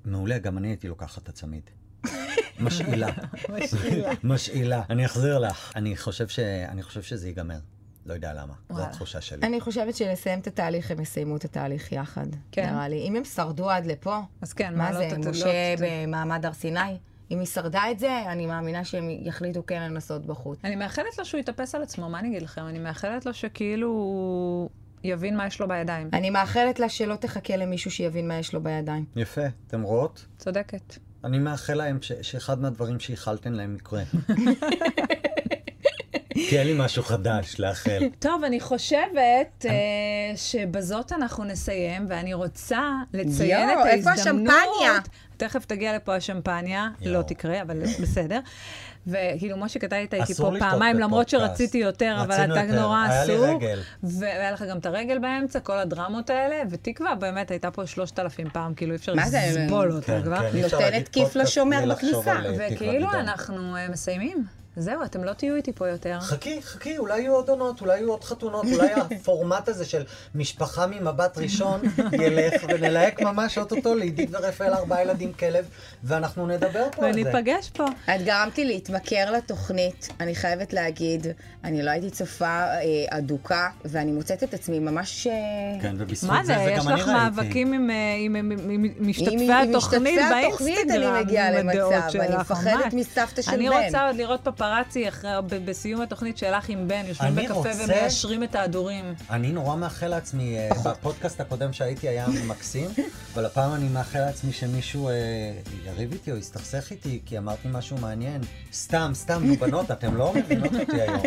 מעולה, גם אני הייתי לוקחת את הצמיד. משאילה. משאילה. אני אחזיר לך. אני חושב, ש... אני חושב שזה ייגמר. לא יודע למה. זו. התחושה שלי. אני חושבת שלסיים את התהליך, הם יסיימו את התהליך יחד. כן. נראה לי. אם הם שרדו עד לפה, אז כן, מה זה, משה לא ת- במעמד הר סיני? אם היא שרדה את זה, אני מאמינה שהם יחליטו כן לנסות בחוץ. אני מאחלת לו שהוא יתאפס על עצמו, מה אני אגיד לכם? אני מאחלת לו שכאילו הוא יבין מה יש לו בידיים. אני מאחלת לה שלא תחכה למישהו שיבין מה יש לו בידיים. יפה, אתם רואות? צודקת. אני מאחל להם ש... שאחד מהדברים שאיחלתן להם יקרה. כי אין לי משהו חדש לאחל. טוב, אני חושבת אה, שבזאת אנחנו נסיים, ואני רוצה לציין יואו, את איפה ההזדמנות. השמפניה? תכף תגיע לפה השמפניה, יואו. לא תקרה, אבל בסדר. וכאילו, משה, היית איתי אסור פה פעמיים, למרות. שרציתי יותר, אבל אתה. נורא היה לי עסוק. רגל. והיה לך גם את הרגל באמצע, כל הדרמות האלה, ותקווה באמת הייתה פה שלושת אלפים פעם, כאילו אי אפשר מה זה? לסבול אותה כן, כבר. כן, אי אפשר נותנת כיף לשומר בכניסה. אה, וכאילו. אנחנו אה, מסיימים. זהו, אתם לא תהיו איתי פה יותר. חכי, חכי, אולי יהיו עוד עונות, אולי יהיו עוד חתונות, אולי הפורמט הזה של משפחה ממבט ראשון ילך, ונלהק ממש אוטוטו לעידית ורפאל ארבעה ילדים כלב, ואנחנו נדבר פה על זה. וניפגש פה. את גרמת לי להתמכר לתוכנית, אני חייבת להגיד, אני לא הייתי צופה אה, אדוקה, ואני מוצאת את עצמי ממש... אה, כן, ובזכות מה זה, זה, זה יש גם אני לך ראיתי. מאבקים עם, אה, עם, עם, עם, עם משתתפי התוכנית משתתפי התוכנית באינסטגרם, אני מגיעה עם הדעות למצב, אני שלך, מפחדת ממש. מסבתא של אני. רוצה עוד לראות פפרצי אחרי, ב- בסיום התוכנית שלך עם בן, יושבים אני בקפה רוצה- ומיישרים את ההדורים. אני נורא מאחל לעצמי, אה, בפודקאסט הקודם שהייתי היה מקסים, אבל הפעם אני מאחל לעצמי שמישהו אה, יריב איתי או יסתכסך איתי, כי אמרתי משהו מעניין. סתם, סתם, נו בנות, אתם לא מבינות אותי היום.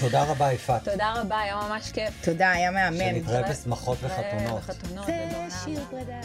תודה רבה, יפעת. תודה רבה, היה ממש כיף. תודה, היה מהמם. שנתראה בשמחות וחתונות. זה שיר. פרידה.